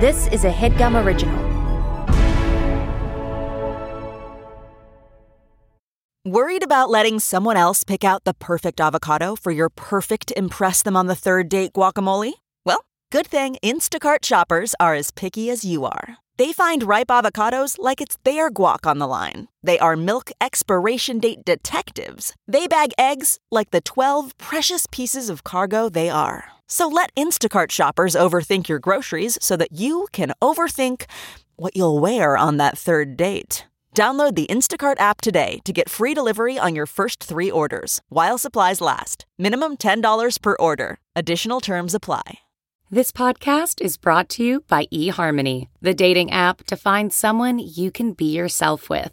This is a headgum original. Worried about letting someone else pick out the perfect avocado for your perfect Impress Them on the Third Date guacamole? Well, good thing Instacart shoppers are as picky as you are. They find ripe avocados like it's their guac on the line. They are milk expiration date detectives. They bag eggs like the 12 precious pieces of cargo they are. So let Instacart shoppers overthink your groceries so that you can overthink what you'll wear on that third date. Download the Instacart app today to get free delivery on your first three orders while supplies last. Minimum $10 per order. Additional terms apply. This podcast is brought to you by eHarmony, the dating app to find someone you can be yourself with.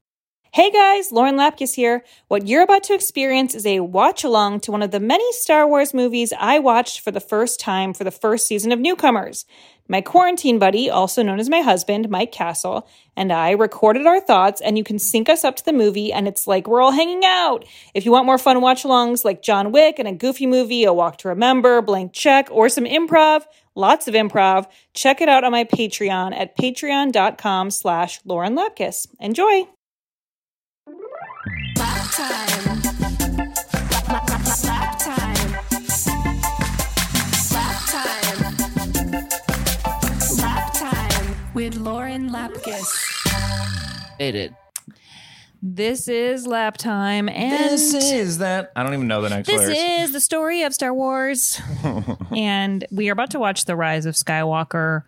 Hey guys, Lauren Lapkus here. What you're about to experience is a watch along to one of the many Star Wars movies I watched for the first time for the first season of Newcomers. My quarantine buddy, also known as my husband, Mike Castle, and I recorded our thoughts, and you can sync us up to the movie, and it's like we're all hanging out. If you want more fun watch alongs like John Wick and a goofy movie, A Walk to Remember, Blank Check, or some improv, lots of improv, check it out on my Patreon at patreon.com slash Lauren Lapkus. Enjoy! This is lap time, and This is that. I don't even know the next This lyrics. is the story of Star Wars. and we are about to watch The Rise of Skywalker.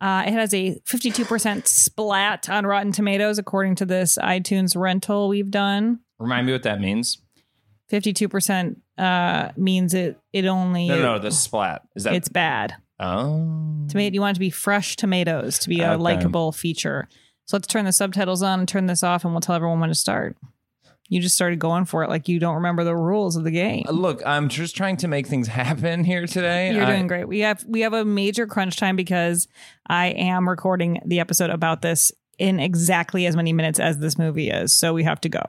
Uh, it has a 52% splat on Rotten Tomatoes, according to this iTunes rental we've done. Remind me what that means. 52% uh, means it it only No, no, no, the splat. Is that it's bad. Oh. Tomato you want it to be fresh tomatoes to be a Okay. likable feature. So let's turn the subtitles on and turn this off and we'll tell everyone when to start. You just started going for it like you don't remember the rules of the game. Uh, Look, I'm just trying to make things happen here today. You're I- doing great. We have we have a major crunch time because I am recording the episode about this in exactly as many minutes as this movie is. So we have to go.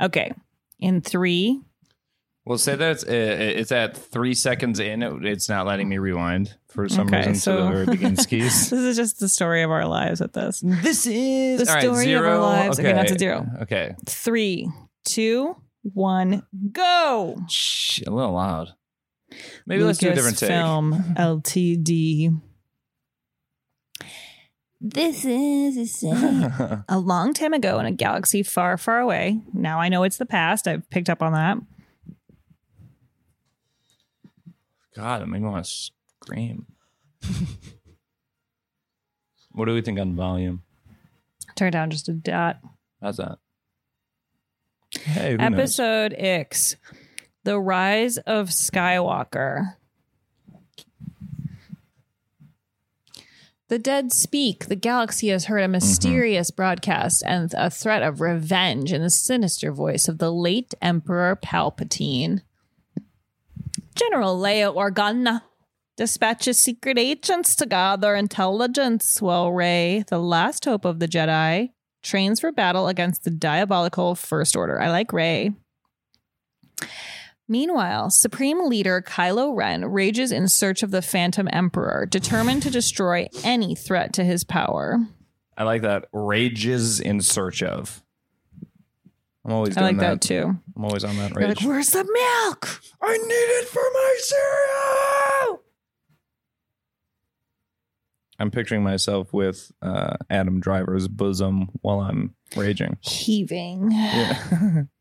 Okay. In three, We'll say that it's, uh, it's at three seconds in. It, it's not letting me rewind for some Okay, reason so- to the skis. this is just the story of our lives at this. this is The all right, story of our lives. Okay, Okay, that's a zero. Okay. Three, two, one, go. Shh, a little loud. Maybe let's do a different take. Film Ltd. This is a a long time ago in a galaxy far, far away. Now I know it's the past. I've picked up on that. God, it made me want to scream. what do we think on volume? Turn down just a dot. How's that? Hey, knows? Episode X The Rise of Skywalker. The dead speak. The galaxy has heard a mm-hmm. mysterious broadcast and a threat of revenge in the sinister voice of the late Emperor Palpatine. General Leia Organa dispatches secret agents to gather intelligence while Rey, the last hope of the Jedi, trains for battle against the diabolical First Order. I like Rey. Meanwhile, Supreme Leader Kylo Ren rages in search of the Phantom Emperor, determined to destroy any threat to his power. I like that. Rages in search of. I'm always I like that, too. I'm always on that You're rage. like, where's the milk? I need it for my cereal. I'm picturing myself with uh, Adam Driver's bosom while I'm raging. Heaving. Yeah.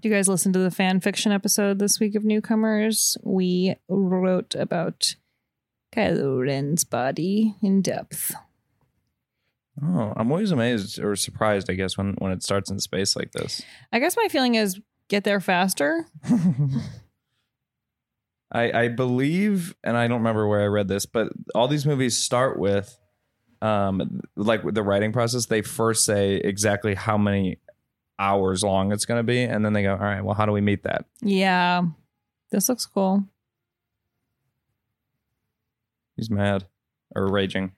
Do you guys listen to the fan fiction episode this week of Newcomers? We wrote about Kylo Ren's body in depth. oh, I'm always amazed or surprised, I guess, when when it starts in space like this. I guess my feeling is get there faster. I, I believe, and I don't remember where I read this, but all these movies start with um, like the writing process, they first say exactly how many hours long it's going to be, and then they go, "All right, well, how do we meet that?" Yeah. This looks cool. He's mad or raging.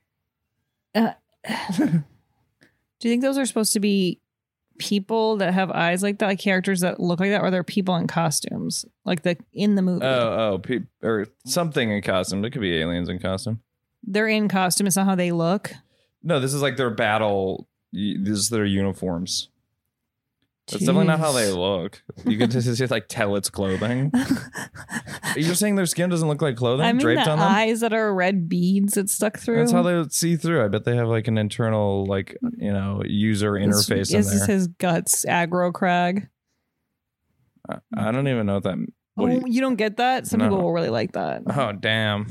Do you think those are supposed to be people that have eyes like that, like characters that look like that, or they're people in costumes, like the in the movie? Oh, oh, pe- or something in costume. It could be aliens in costume. they're in costume. It's not how they look. No, this is like their battle. This is their uniforms. That's definitely not how they look. You can just, just like tell it's clothing. You're saying their skin doesn't look like clothing I mean, draped the on them. eyes that are red beads that stuck through. That's how they see through. I bet they have like an internal, like you know, user interface in This is there. his guts, aggro crag. I, I don't even know what that. What oh, you, you- don't get that? Some No. people will really like that. oh damn!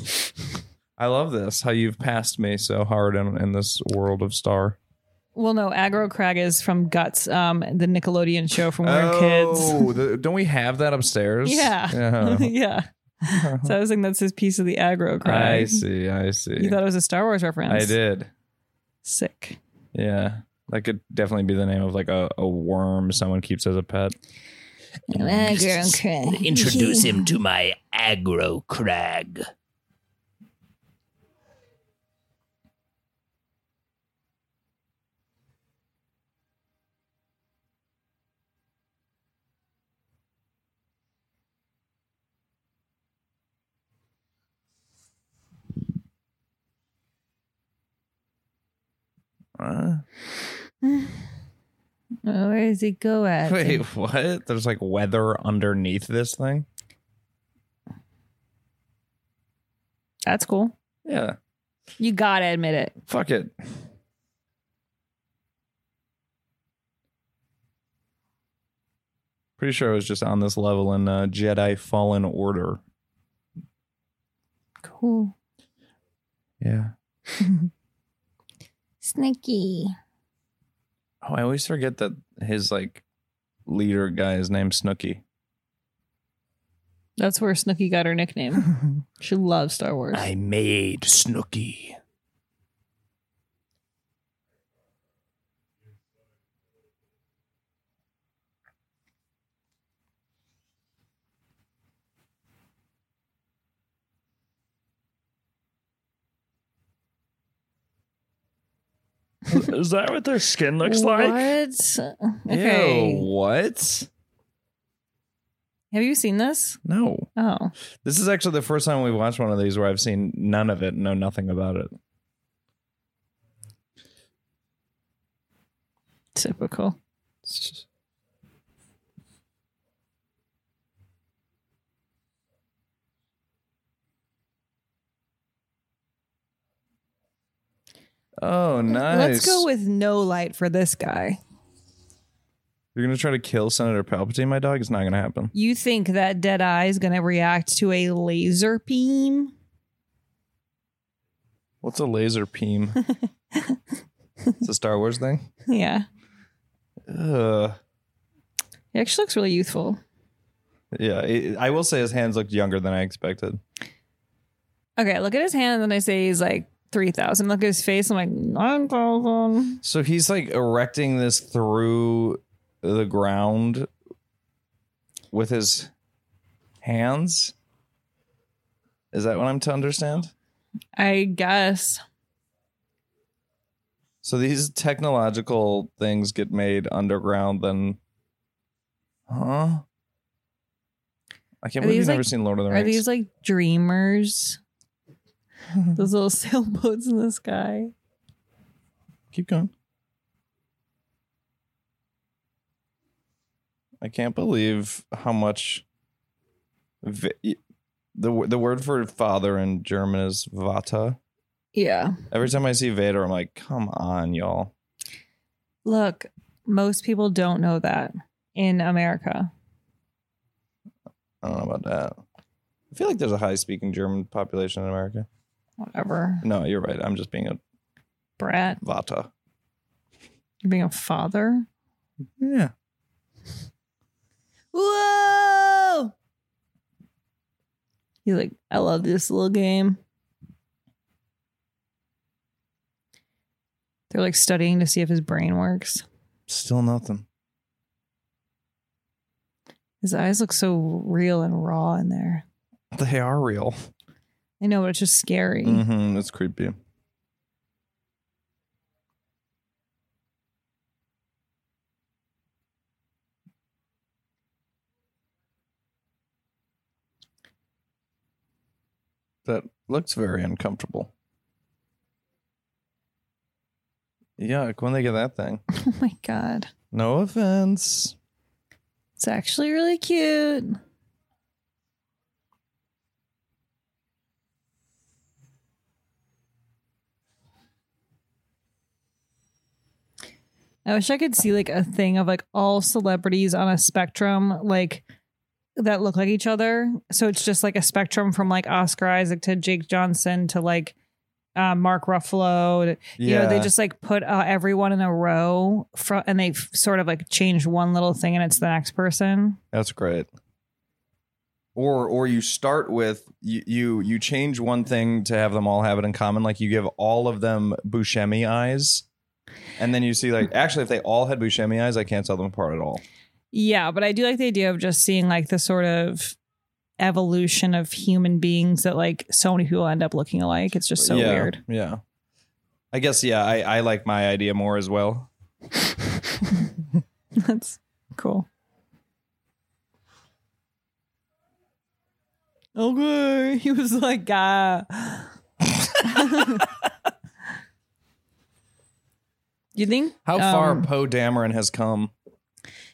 I love this. How you've passed me so hard in, in this world of Star. Well, no, aggro crag is from Guts, um, the Nickelodeon show from when we were kids. Oh, the, don't we have that upstairs? Yeah. Yeah. yeah. So I was thinking that's his piece of the aggro crag. I see. I see. You thought it was a Star Wars reference. I did. Sick. Yeah. That could definitely be the name of like a, a worm someone keeps as a pet. Aggro crag. Introduce him to my aggro crag. Uh, Oh, where does he go at? wait, what? There's like weather underneath this thing? That's cool. Yeah. You gotta admit it. Fuck it. Pretty sure I was just on this level in uh, Jedi Fallen Order. Cool. Yeah. Sneaky. Oh, I always forget that his like leader guy is named Snooky. That's where Snooky got her nickname. she loves Star Wars. I made Snooky. Is that what their skin looks like? What? Okay. Ew, what? Have you seen this? No. Oh. This is actually the first time we've watched one of these where I've seen none of it, know nothing about it. Typical. Oh, nice. Let's go with no light for this guy. You're gonna try to kill Senator Palpatine, my dog. It's not gonna happen. You think that dead eye is going to react to a laser beam? What's a laser beam? it's a Star Wars thing. Yeah. Ugh. He actually looks really youthful. Yeah, it, I will say his hands looked younger than I expected. Okay, look at his hands and I say he's like 3,000. Look at his face, I'm like 9,000. So he's like erecting this through the ground with his hands. Is that what I'm to understand? I guess. So these technological things get made underground, then, huh? I can't Are believe you've these, never like- seen Lord of the Rings. Are these like dreamers? Those little sailboats in the sky. Keep going. I can't believe how much vi- the the word for father in German is Vater. Yeah. Every time I see Vader, I'm like, come on, y'all. Look, most people don't know that in America. I don't know about that. I feel like there's a high speaking German population in America. Whatever. No, you're right. I'm just being a Brat, Vata. you're being a father. Yeah. Whoa! He's like, I love this little game. They're like studying to see if his brain works. Still nothing. His eyes look so real and raw in there. They are real. I know, but it's just scary. Mm-hmm. It's creepy. That looks very uncomfortable. Yuck, when they get that thing. Oh my god. No offense. It's actually really cute. I wish I could see like a thing of like all celebrities on a spectrum, like that look like each other. So it's just like a spectrum from like Oscar Isaac to Jake Johnson to like uh, Mark Ruffalo. You know, they just like put uh, everyone in a row fro- and they sort of like change one little thing and it's the next person. That's great. Or or you start with you, you you change one thing to have them all have it in common. Like you give all of them Buscemi eyes, and then you see like actually if they all had Buscemi eyes, I can't tell them apart at all. Yeah, but I do like the idea of just seeing like the sort of evolution of human beings that like so many people end up looking alike. It's just so yeah, weird. Yeah. I guess yeah, I, I like my idea more as well. That's cool. Okay. He was like, uh You think How far um, Poe Dameron has come.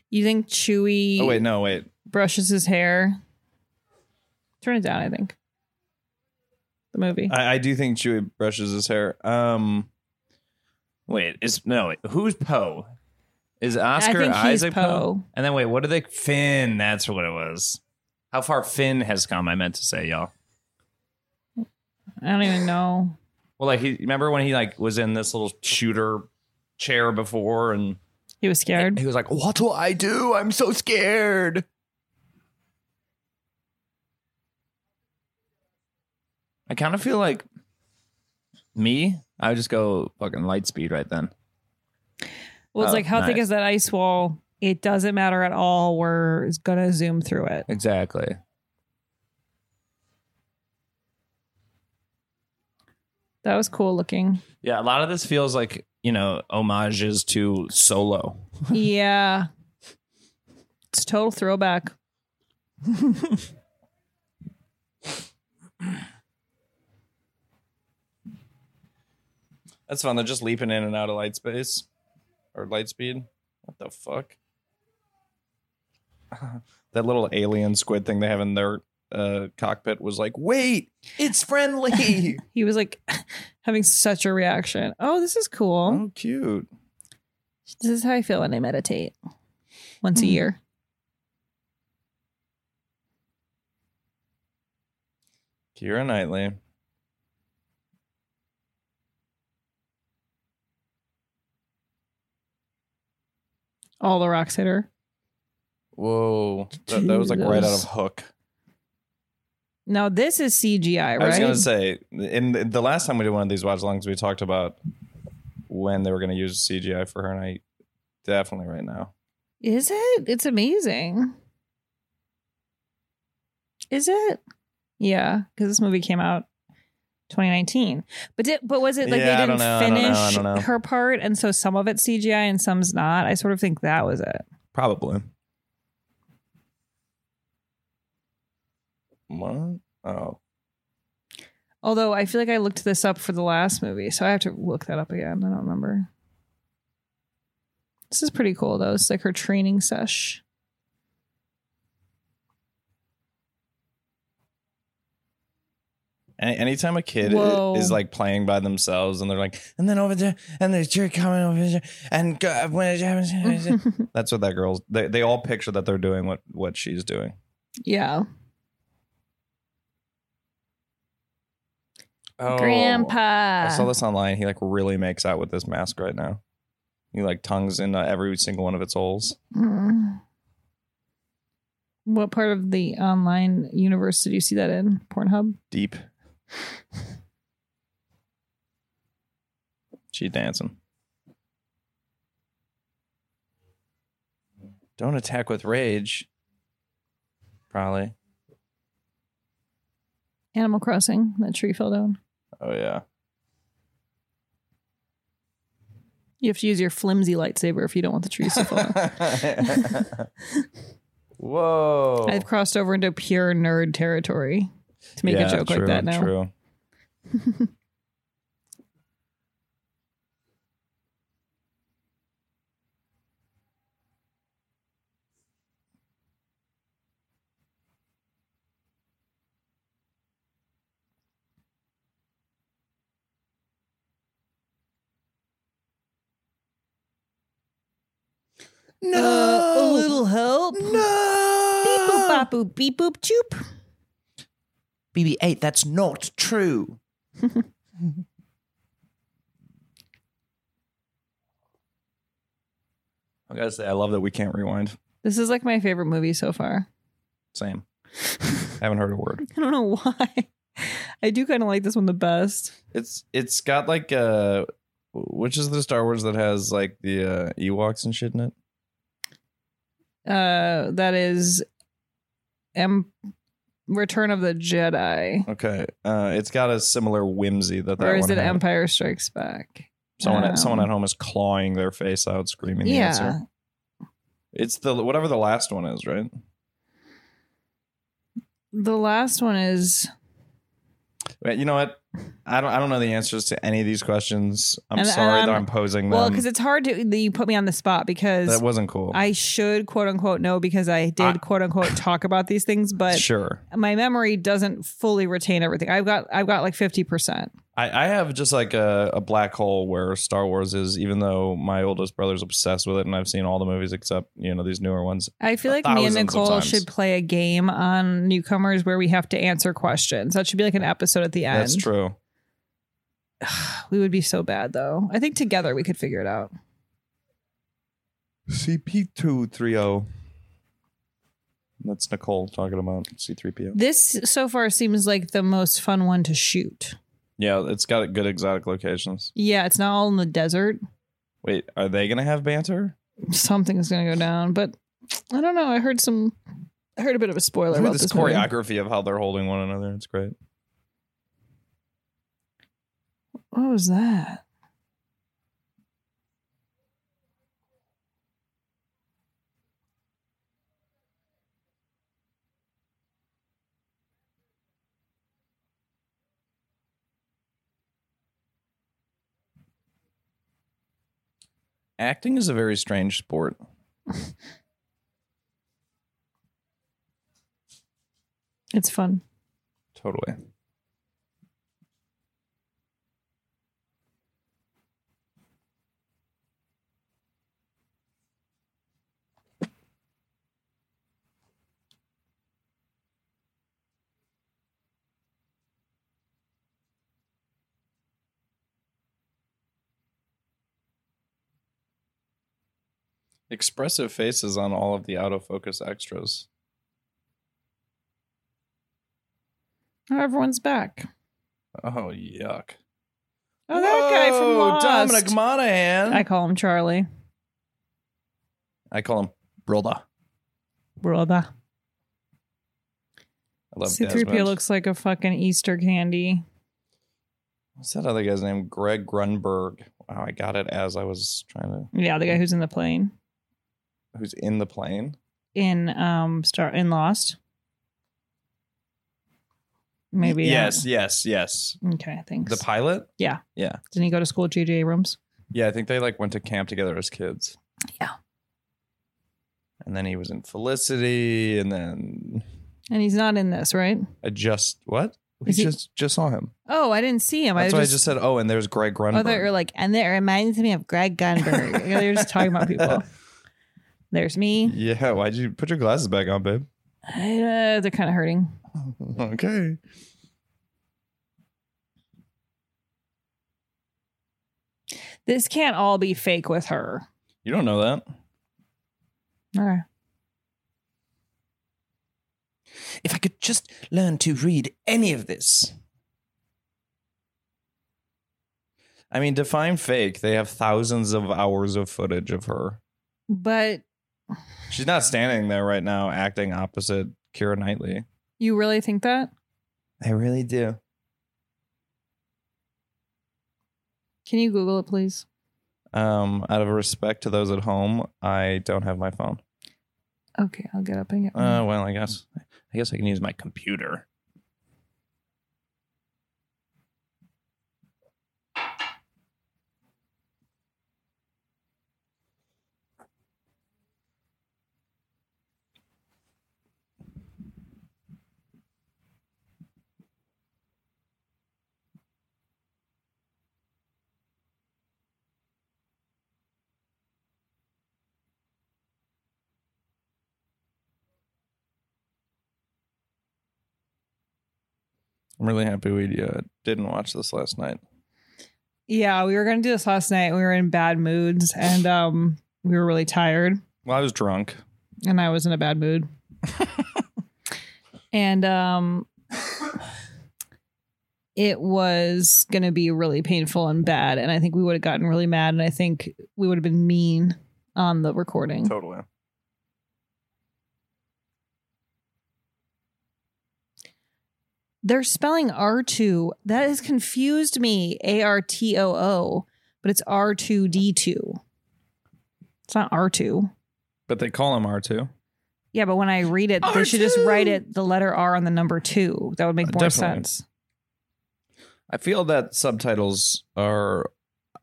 you think Chewie Oh wait, no, wait. brushes his hair? Turn it down, I think. The movie. I, I do think Chewie brushes his hair. Um Wait, is no wait, who's Poe? Is Oscar think he's Isaac Poe. Poe? And then wait, what are they? Finn. That's what it was. How far Finn has come? I meant to say, y'all. I don't even know. Well, like he remember when he like was in this little shooter chair before, and He was scared. he was like, "What do I do? I'm so scared." I kind of feel like me. I would just go fucking light speed right then. Well, it's Oh, like how thick is that ice wall? It doesn't matter at all. We're gonna zoom through it. Exactly. That was cool looking. Yeah, a lot of this feels like you know homages to Solo. yeah. It's total throwback. That's fun. They're just leaping in and out of light space or light speed. What the fuck? that little alien squid thing they have in their uh, cockpit was like, wait, it's friendly. He was like having such a reaction. Oh, this is cool. oh, cute. This is how I feel when I meditate once a year. Keira Knightley. All the rocks hit her. Whoa, that, that was like right out of Hook. Now this is CGI, right? I was gonna say, in the, the last time we did one of these watch alongs, we talked about when they were gonna use CGI for her, and I definitely right now. Is it? It's amazing. Is it? Yeah, because this movie came out 2019. But did, but was it like Yeah, they didn't know, I don't know, I finish don't know. her part, and so some of it's CGI and some's not? I sort of think that was it. Probably. What? Oh, Although I feel like I looked this up for the last movie, so I have to look that up again. I don't remember. This is pretty cool though. It's like her training sesh. Any, anytime a kid Whoa. is like playing by themselves and they're like, and then over there, and there's Jerry coming over there, and go- when it happens, that's what that girl's. They they all picture that they're doing what what she's doing. yeah. Oh, Grandpa. I saw this online. He like really makes out with this mask right now. He like tongues in uh, every single one of its holes. Mm. What part of the online universe did you see that in? Pornhub? Deep. She's dancing. Don't attack with rage. Probably. Animal Crossing, that tree fell down. Oh yeah. You have to use your flimsy lightsaber if you don't want the trees to fall. Whoa. I've crossed over into pure nerd territory to make Yeah, a joke true, like that now. True. Uh, a little help. No. Beep boop bop boop beep boop choop. BB-8, that's not true. I gotta say, I love that we can't rewind. This is like my favorite movie so far. Same. I Haven't heard a word. I don't know why. I do kind of like this one the best. It's it's got like uh which is the Star Wars that has like the uh Ewoks and shit in it? Uh, that is, M. Return of the Jedi, Okay. Uh it's got a similar whimsy that that or is one it had. Empire Strikes Back? Someone at, someone at home is clawing their face out screaming the yeah, answer. It's the whatever the last one is, right? the last one is. You know what? I don't I don't know the answers to any of these questions. I'm And- sorry and that I'm- I'm posing them. Well, because it's hard to you put me on the spot because that wasn't cool. I should quote unquote know because I did I- quote unquote talk about these things, but sure. my memory doesn't fully retain everything. I've got I've got like fifty percent. I, I have just like a, a black hole where Star Wars is, even though my oldest brother's obsessed with it and I've seen all the movies except, you know, these newer ones. I feel like me and Nicole should play a game on newcomers where we have to answer questions. That should be like an episode at the end. That's true. We would be so bad though. I think together we could figure it out. CP230. oh. That's Nicole talking about C3PO. This so far seems like the most fun one to shoot. Yeah, it's got good exotic locations. Yeah, it's not all in the desert. Wait, are they going to have banter? Something's gonna go down, but I don't know. I heard some. I heard a bit of a spoiler about this this movie. choreography of how they're holding one another. It's great. What was that? Acting is a very strange sport. It's fun. Totally. Expressive faces on all of the autofocus extras. Oh, everyone's back. Oh yuck! Oh, that guy from Lost. Dominic Monaghan. I call him Charlie. I call him Brother. Brother. I love C3PO Desmond. looks like a fucking Easter candy. What's that other guy's name? Greg Grunberg. Wow, I got it as I was trying to. Yeah, the guy who's in the plane Who's in the plane? in um Star in Lost. Maybe. uh, Yes, yes, yes. Okay, thanks. The pilot. Yeah. yeah, Didn't he go to school with J.J. Abrams? yeah. I think they like went to camp together as kids. Yeah. And then he was in Felicity, and then And he's not in this, right? I just what? We he- just just saw him. Oh, I didn't see him. That's I why just, I just said. Oh, and there's Greg Grunberg. Oh, you were like, and that reminds me of Greg Grunberg. You're just talking about people. There's me. yeah. Why'd you put your glasses back on, babe? Uh, they're kind of hurting. okay. This can't all be fake with her. You don't know that. Okay. If I could just learn to read any of this. I mean, define fake. They have thousands of hours of footage of her. But She's not standing there right now acting opposite Keira Knightley. You really think that? I really do. Can you Google it, please? Um, out of respect to those at home, I don't have my phone. Okay, I'll get up and get. Uh, well, I guess I guess I can use my computer. I'm really happy we uh, didn't watch this last night. yeah, we were gonna do this last night. We were in bad moods, and um, we were really tired, Well, I was drunk. and I was in a bad mood. and um, it was gonna be really painful and bad, and I think we would have gotten really mad, and I think we would have been mean on the recording. Totally. They're spelling R2. That has confused me. A R T O O, but it's R2D2. It's not R2. But they call him R2. Yeah, but when I read it, they should just write it the letter R on the number two. That would make Uh, more definitely. sense. I feel that subtitles are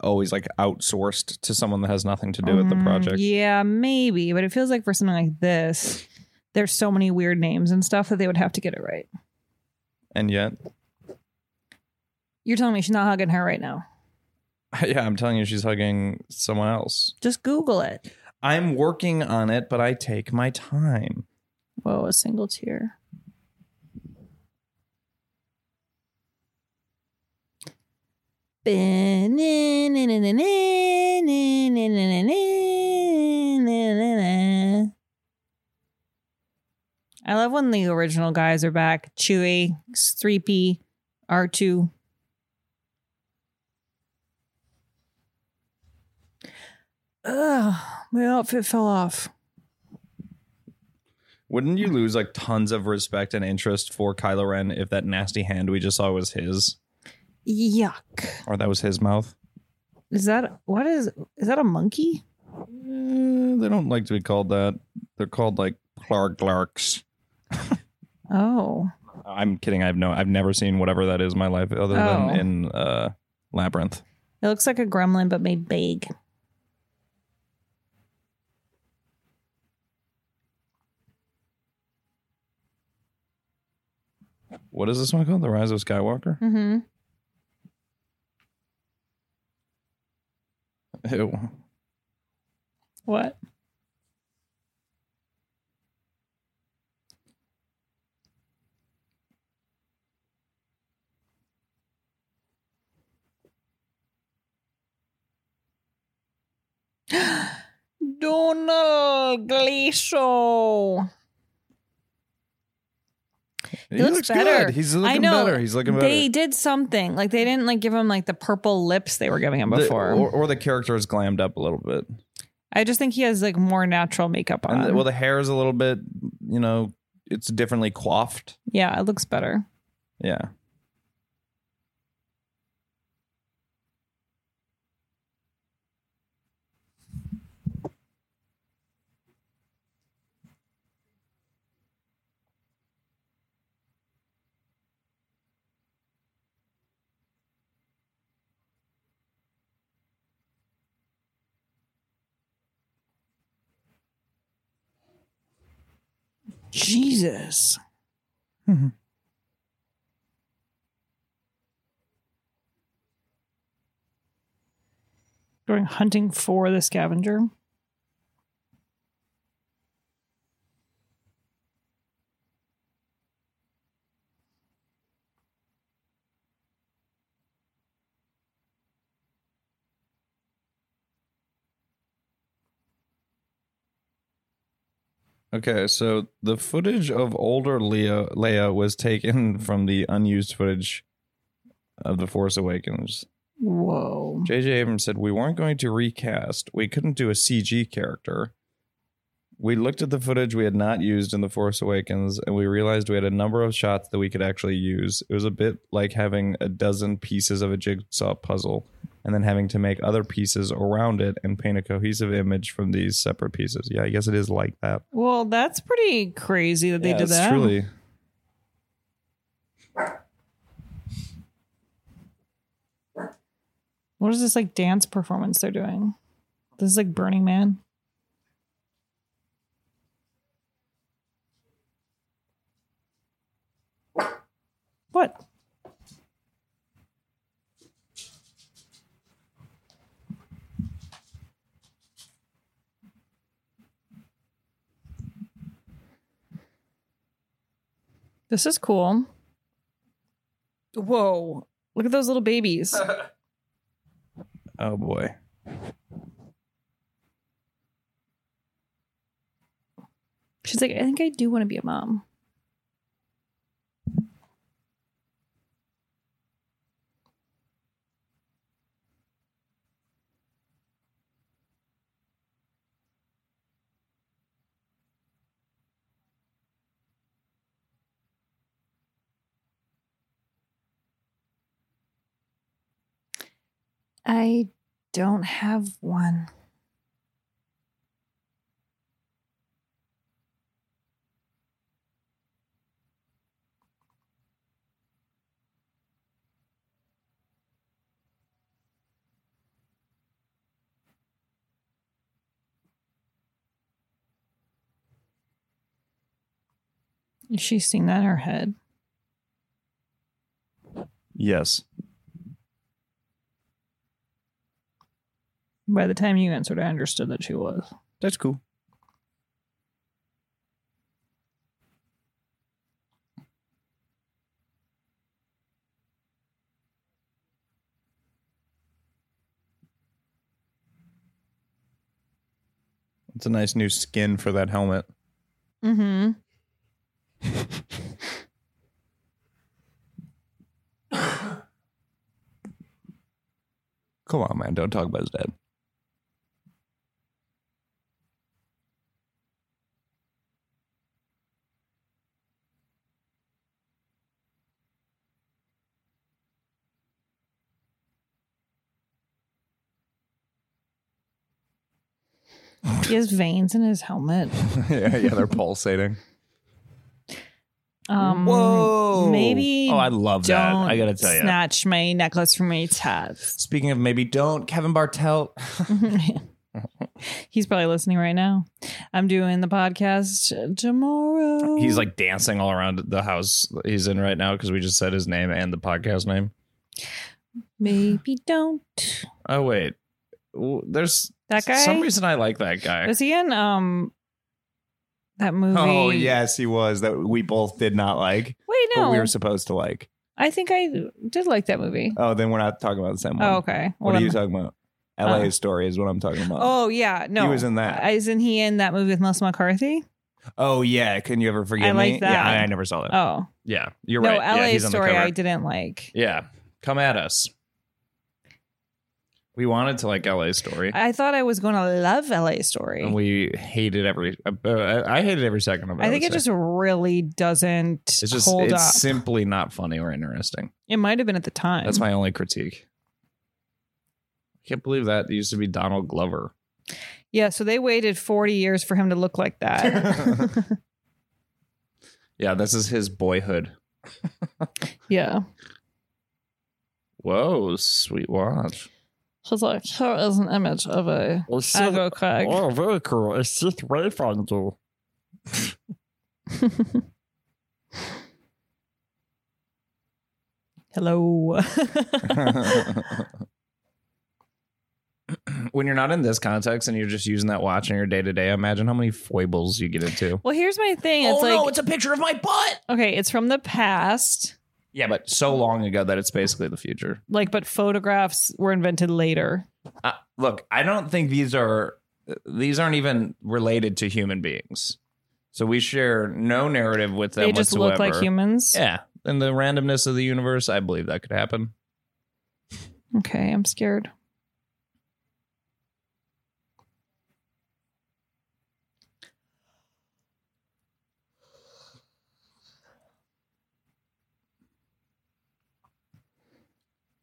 always like outsourced to someone that has nothing to do with the Mm, project. Yeah, maybe, but it feels like for something like this, there's so many weird names and stuff that they would have to get it right. And yet, You're telling me she's not hugging her right now. yeah, I'm telling you, she's hugging someone else. Just Google it. I'm working on it, but I take my time. Whoa, a single tear. I love when the original guys are back. Chewie, 3P, R2. Ugh, my outfit fell off. Wouldn't you lose like tons of respect and interest for Kylo Ren if that nasty hand we just saw was his, Yuck. or that was his mouth? Is that what is is that a monkey? Eh, they don't like to be called that. They're called like Clark Clarks. Oh. I'm kidding. I've no. I've never seen whatever that is in my life other Oh. than in uh, Labyrinth. It looks like a gremlin but made big. What is this one called? The Rise of Skywalker. Mm-hmm. Ew. What? Donald Glacio. He, He looks looks better. good. He's I looking know. better. He's looking better. They did something. Like they didn't like give him like the purple lips they were giving him The- before. or, or the character is glammed up a little bit. I just think he has like more natural makeup on. And the, well, the hair is a little bit, you know, it's differently coiffed. yeah, it looks better. Yeah. Jesus. Mm-hmm. Going hunting for the scavenger. Okay, so the footage of older Leia, Leia was taken from the unused footage of The Force Awakens. Whoa. J.J. Abrams said we weren't going to recast. We couldn't do a CG character. We looked at the footage we had not used in The Force Awakens, and we realized we had a number of shots that we could actually use. It was a bit like having a dozen pieces of a jigsaw puzzle, and then having to make other pieces around it and paint a cohesive image from these separate pieces. Yeah, I guess it is like that. Well, that's pretty crazy that they Yeah, did that. Truly, What is this like dance performance they're doing? This is like Burning Man. What? This is cool. Whoa. Look at those little babies. oh boy. She's like, I think I do want to be a mom. I don't have one. Is she seeing that in her head? Yes. By the time you answered, I understood that she was. That's cool. It's a nice new skin for that helmet. Mm-hmm. Come on, man. Don't talk about his dad. He has veins in his helmet. yeah, yeah, they're pulsating. Um, Whoa. Maybe. Oh, I love that. don't I gotta tell you. Snatch my necklace from my tats. Speaking of maybe don't, Kevin Bartelt. He's probably listening right now. I'm doing the podcast tomorrow. He's like dancing all around the house he's in right now because we just said his name and the podcast name. maybe don't. Oh wait, W- there's That guy. some reason I like that guy. Was he in um that movie? Oh, yes, he was. That we both did not like, Wait, no. but we were supposed to like. I think I did like that movie. Oh, then we're not talking about the same one. Oh, okay. What Well, are you talking about? LA Uh, story is what I'm talking about. Oh yeah, no. He was in that. Isn't he in that movie with Melissa McCarthy? Oh yeah, can you ever forgive I like me? that. Yeah, I, I never saw that. Oh yeah, you're no, right. yeah, LA he's on the story. I didn't like. Yeah, come at us. We wanted to like LA story, I thought I was going to love LA story. and we hated every. Uh, I hated every second of it. I think would it say. just really doesn't it's just hold it's up. simply not funny or interesting. it might have been at the time. That's my only critique. I can't believe that it used to be Donald Glover. Yeah, so they waited 40 years for him to look like that. Yeah, this is his boyhood. yeah. Whoa, sweet watch. She's like, here is an image of a Aggro Crag. Oh, very cool. A Sith Wayfinder. Hello. when you're not in this context and you're just using that watch in your day to day, imagine how many foibles you get into. well, here's my thing. It's oh, like, Oh, it's a picture of my butt. okay, it's from the past, Yeah, but so long ago that it's basically the future. like, but photographs were invented later. Uh, look, I don't think these are these aren't even related to human beings. So we share no narrative with them they just whatsoever. look like humans. Yeah, and the randomness of the universe, I believe that could happen. Okay, I'm scared.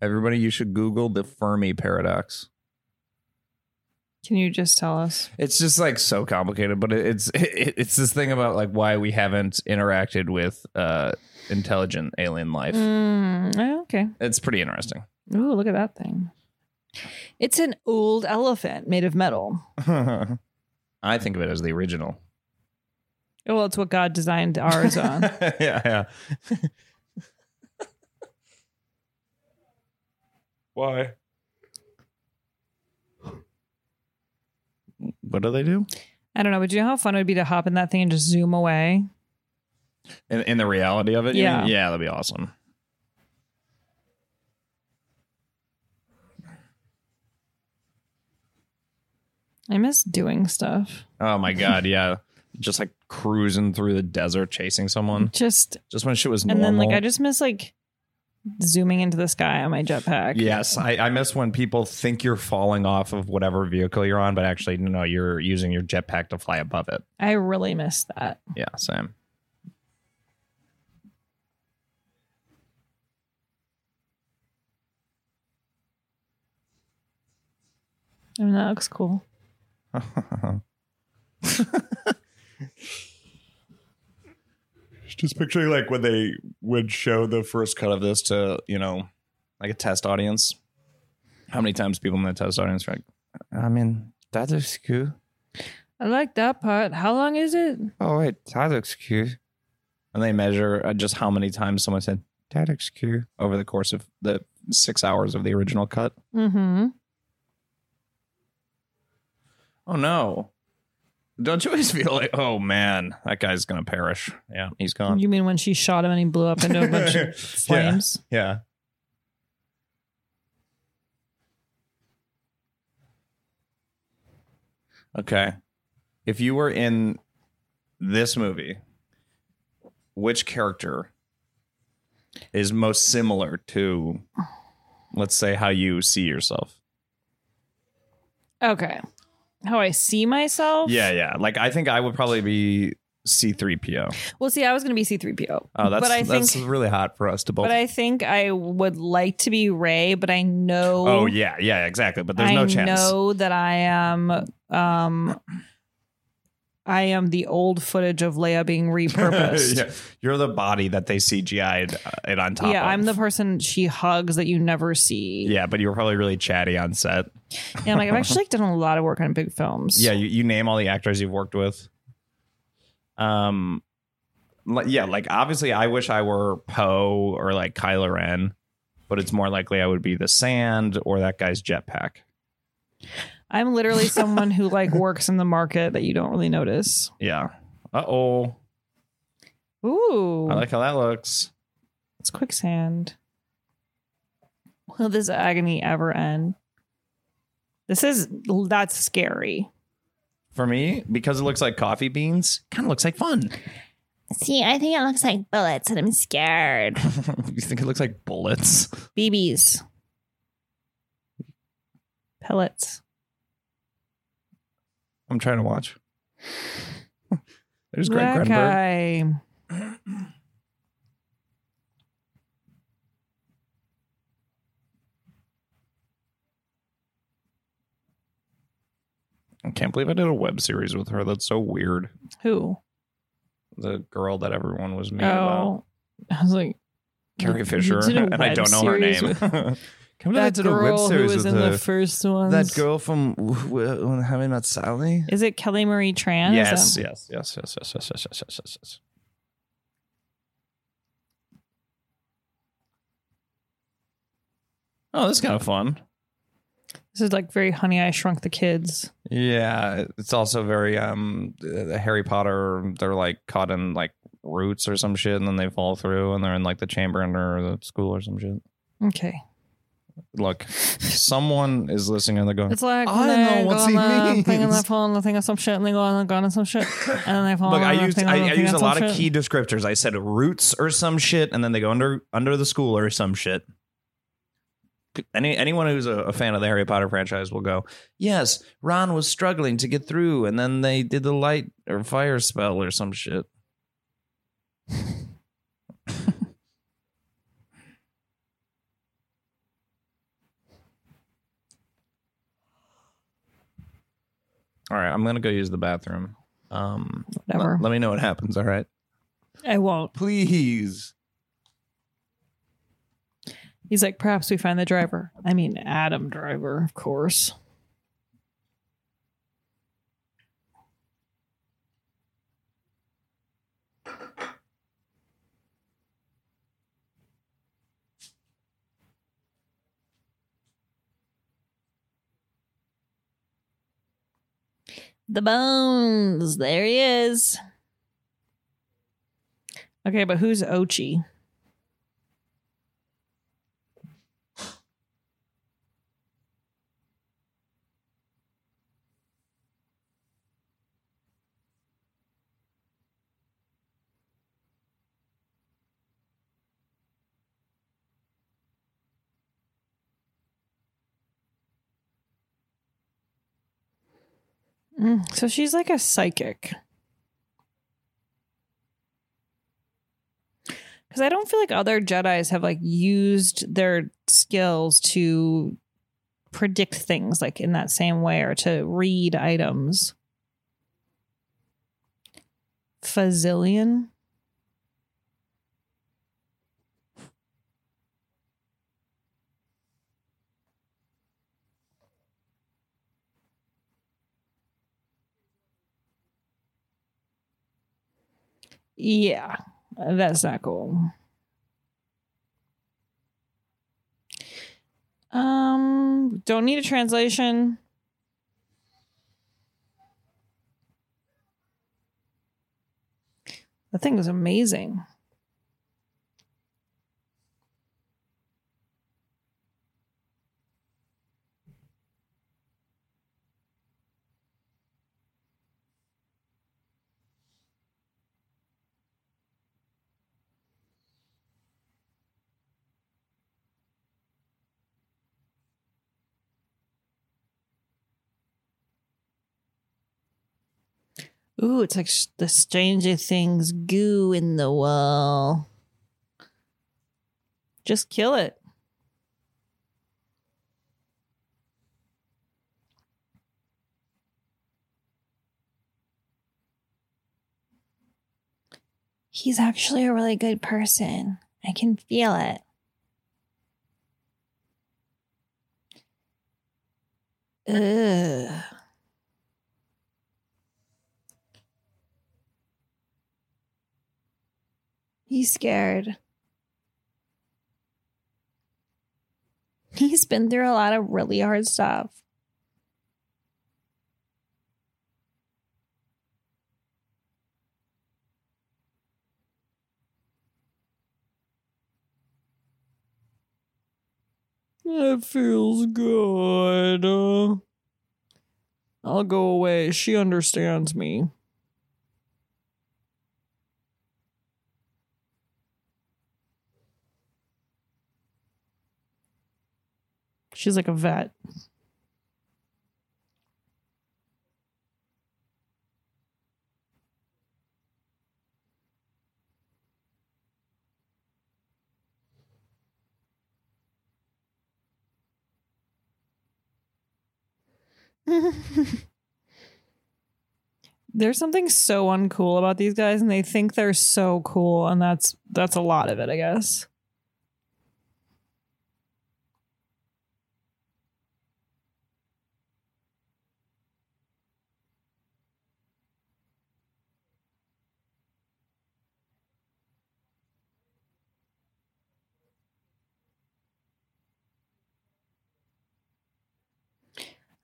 Everybody, you should Google the Fermi paradox. Can you just tell us? It's just like so complicated, but it's it, it's this thing about like why we haven't interacted with uh intelligent alien life. Mm, oh, okay. It's pretty interesting. Ooh, look at that thing. It's an old elephant made of metal. I think of it as the original. Oh, well, it's what God designed ours on. yeah, yeah. Why? What do they do? I don't know, but do you know how fun it would be to hop in that thing and just zoom away? In, in the reality of it? Yeah. mean? Yeah, that'd be awesome. I miss doing stuff. Oh my god, yeah. Just like cruising through the desert chasing someone. Just Just when shit was normal. and then like I just miss like zooming into the sky on my jetpack. Yes, I, I miss when people think you're falling off of whatever vehicle you're on, but actually, no, you're using your jetpack to fly above it. I really miss that. Yeah, same. I mean, that looks cool. Just picturing like when they would show the first cut of this to, you know, like a test audience. How many times people in the test audience are like, I mean, that looks cool. I like that part. How long is it? Oh, wait, that looks cool. And they measure uh, just how many times someone said, that looks cool over the course of the six hours of the original cut. Mm-hmm. Oh no. Don't you always feel like, oh man, that guy's gonna perish? Yeah, he's gone. You mean when she shot him and he blew up into a bunch of flames? Yeah. Okay. If you were in this movie, which character is most similar to, let's say, how you see yourself? Okay. How I see myself? Yeah, yeah. Like I think I would probably be C3PO. Well, see, I was going to be C3PO. Oh, that's but I think, that's really hot for us to both. but I think I would like to be Rey, but I know. oh yeah, yeah, exactly. But there's I no chance. I know that I am. Um, I am the old footage of Leia being repurposed. yeah. You're the body that they CGI'd uh, it on top. yeah, of. I'm the person she hugs that you never see. Yeah, but you were probably really chatty on set. Yeah, I'm like I've actually like, done a lot of work on big films. Yeah, you, you name all the actors you've worked with. Um, like, yeah, like obviously, I wish I were Poe or like Kylo Ren, but it's more likely I would be the Sand or that guy's jetpack. I'm literally someone who like works in the market that you don't really notice. Yeah. Uh oh. Ooh, I like how that looks. it's quicksand. Will this agony ever end? This is that's scary. For me, because it looks like coffee beans, kind of looks like fun. See, I think it looks like bullets and I'm scared. you think it looks like bullets? BBs, pellets. I'm trying to watch. There's Greg that Grunberg. guy. I can't believe I did a web series with her. That's so weird. Who? The girl that everyone was mean oh. about. Oh, I was like Carrie Fisher, and I don't know her name. with- I that did a web girl who series was with in her. the first ones. that girl from when How I Met Sally. Is it Kelly Marie Tran? Is Yes, that- yes, yes, yes, yes, yes, yes, yes, yes, yes, yes. Oh, this is kind of fun. This is like very Honey I Shrunk the Kids. Yeah, it's also very um the Harry Potter. They're like caught in like roots or some shit, and then they fall through, and they're in like the chamber under the school or some shit. Okay, Look, someone is listening and they're going. it's like I don't know they what go he on the means. thing and they fall on the thing of some shit and they go on the gun and some shit and then they fall Look, on I the used thing I, on the I thing used and a some lot of shit. key descriptors. I said roots or some shit, and then they go under under the school or some shit. Any anyone who's a, a fan of the Harry Potter franchise will go, yes, Ron was struggling to get through, and then they did the light or fire spell or some shit. All right, I'm gonna go use the bathroom. Um, Whatever. Let, let me know what happens. All right. I won't. Please. He's like, perhaps we find the driver. I mean, Adam Driver, of course. The bones. There he is. Okay, but who's Ochi? Mm, so she's like a psychic. Because I don't feel like other Jedi's have like used their skills to predict things like in that same way or to read items. Fazillion. Yeah, that's not cool. Um, don't need a translation. The thing was amazing. Ooh, it's like sh- the Stranger Things goo in the wall. Just kill it. He's actually a really good person. I can feel it. Ugh. He's scared. He's been through a lot of really hard stuff. It feels good. I'll go away. She understands me. She's like a vet. There's something so uncool about these guys and they think they're so cool and that's that's a lot of it, I guess.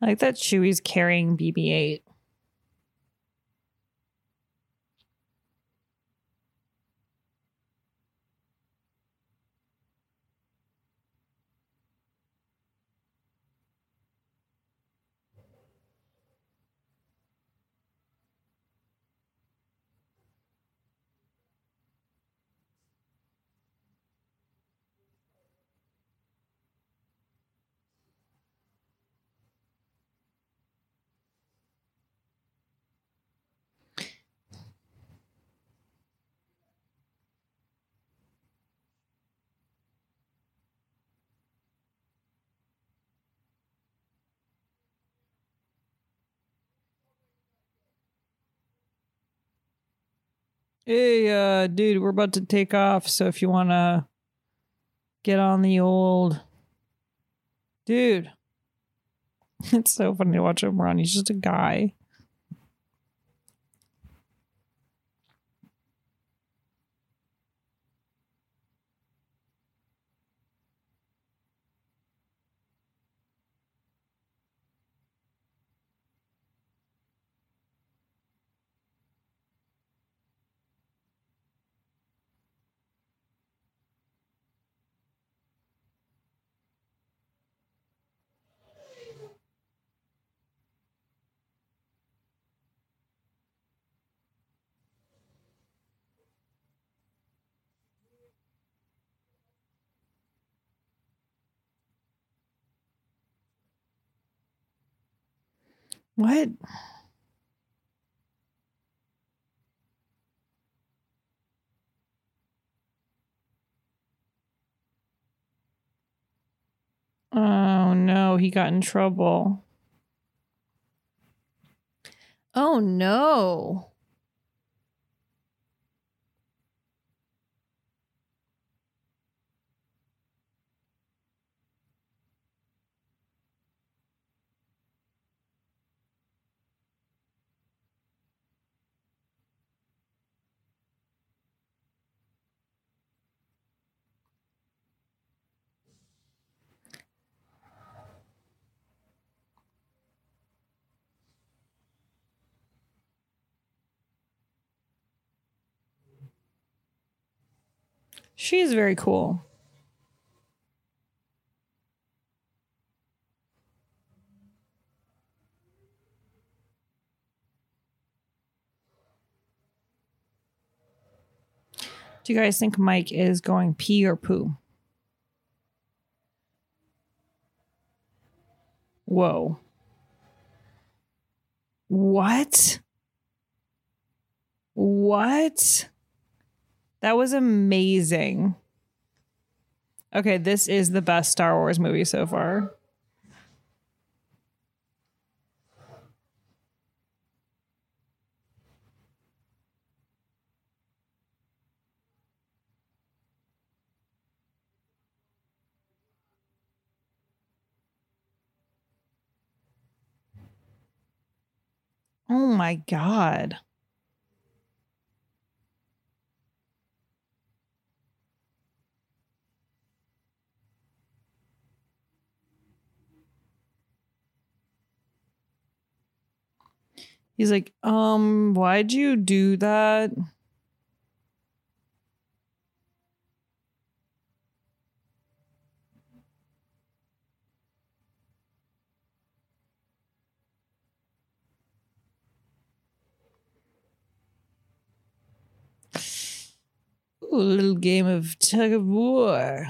I like that Chewie's carrying BB 8. Hey, uh, dude, we're about to take off. So if you want to get on the old. Dude. It's so funny to watch him run. He's just a guy. What? Oh no, he got in trouble. Oh no. She's very cool. Do you guys think Mike is going pee or poo? Whoa. What? What? That was amazing. Okay, this is the best Star Wars movie so far. Oh my god. He's like, um, why'd you do that? Ooh, little game of tug of war.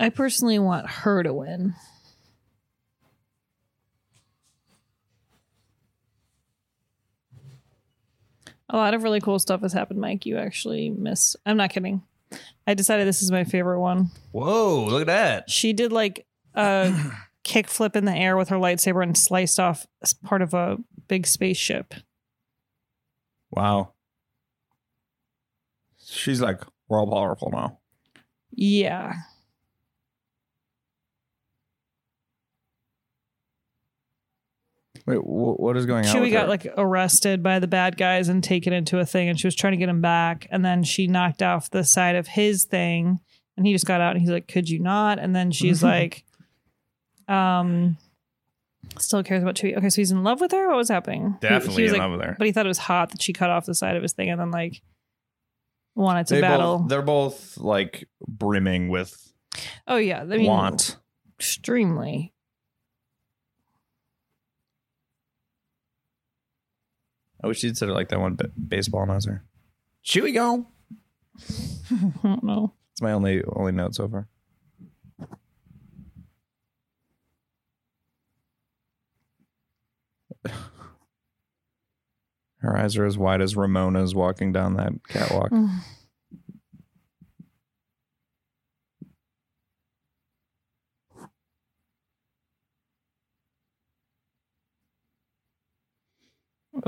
I personally want her to win. A lot of really cool stuff has happened, Mike. You actually miss. I'm not kidding. I decided this is my favorite one. Whoa, look at that. She did like a kickflip in the air with her lightsaber and sliced off part of a big spaceship. Wow. She's like, we're all powerful now. Yeah. Wait, wh- what is going on? Chewie with got her? like arrested by the bad guys and taken into a thing, and she was trying to get him back. And then she knocked off the side of his thing, and he just got out and he's like, "Could you not?" And then she's like, "Um, still cares about Chewie." Okay, so he's in love with her. What was happening? He- he Definitely was in like- love with her. But he thought it was hot that she cut off the side of his thing, and then like wanted to They battle. Both, they're both like brimming with oh yeah, I mean, want. extremely. I wish you'd said it like that one b- baseball announcer. Chewie go. I don't know. It's my only only note so far. Her eyes are as wide as Ramona's walking down that catwalk.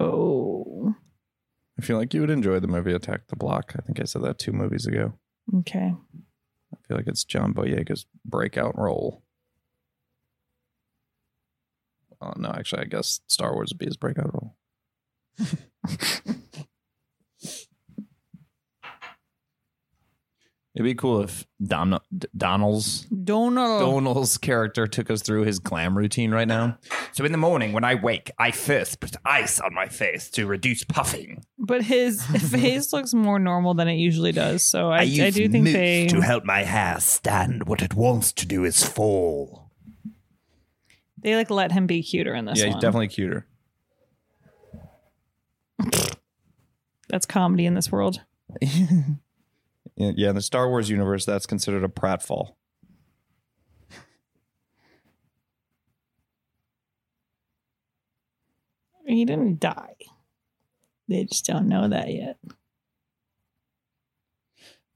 Oh. I feel like you would enjoy the movie Attack the Block. I think I said that two movies ago. Okay. I feel like it's John Boyega's breakout role. Oh no, actually, I guess Star Wars would be his breakout role. It'd be cool if Don- D- Donald's Donald. Donald's character took us through his glam routine right now. So in the morning when I wake, I first put ice on my face to reduce puffing. But his face looks more normal than it usually does. So I, I, use do think mousse they. to help my hair stand what it wants to do is fall. They like let him be cuter in this yeah, one. he's definitely cuter. That's comedy in this world. Yeah, yeah, in the Star Wars universe, that's considered a pratfall. He didn't die. They just don't know that yet.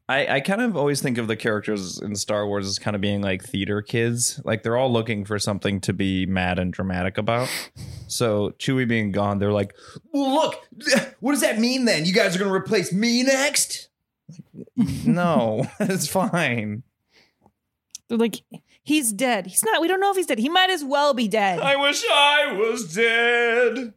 I, I kind of always think of the characters in Star Wars as kind of being like theater kids. Like they're all looking for something to be mad and dramatic about. So Chewie being gone, they're like, Well, look, what does that mean then? You guys are going to replace me next? No, it's fine. They're like, he's dead. He's not. We don't know if he's dead. He might as well be dead. I wish I was dead.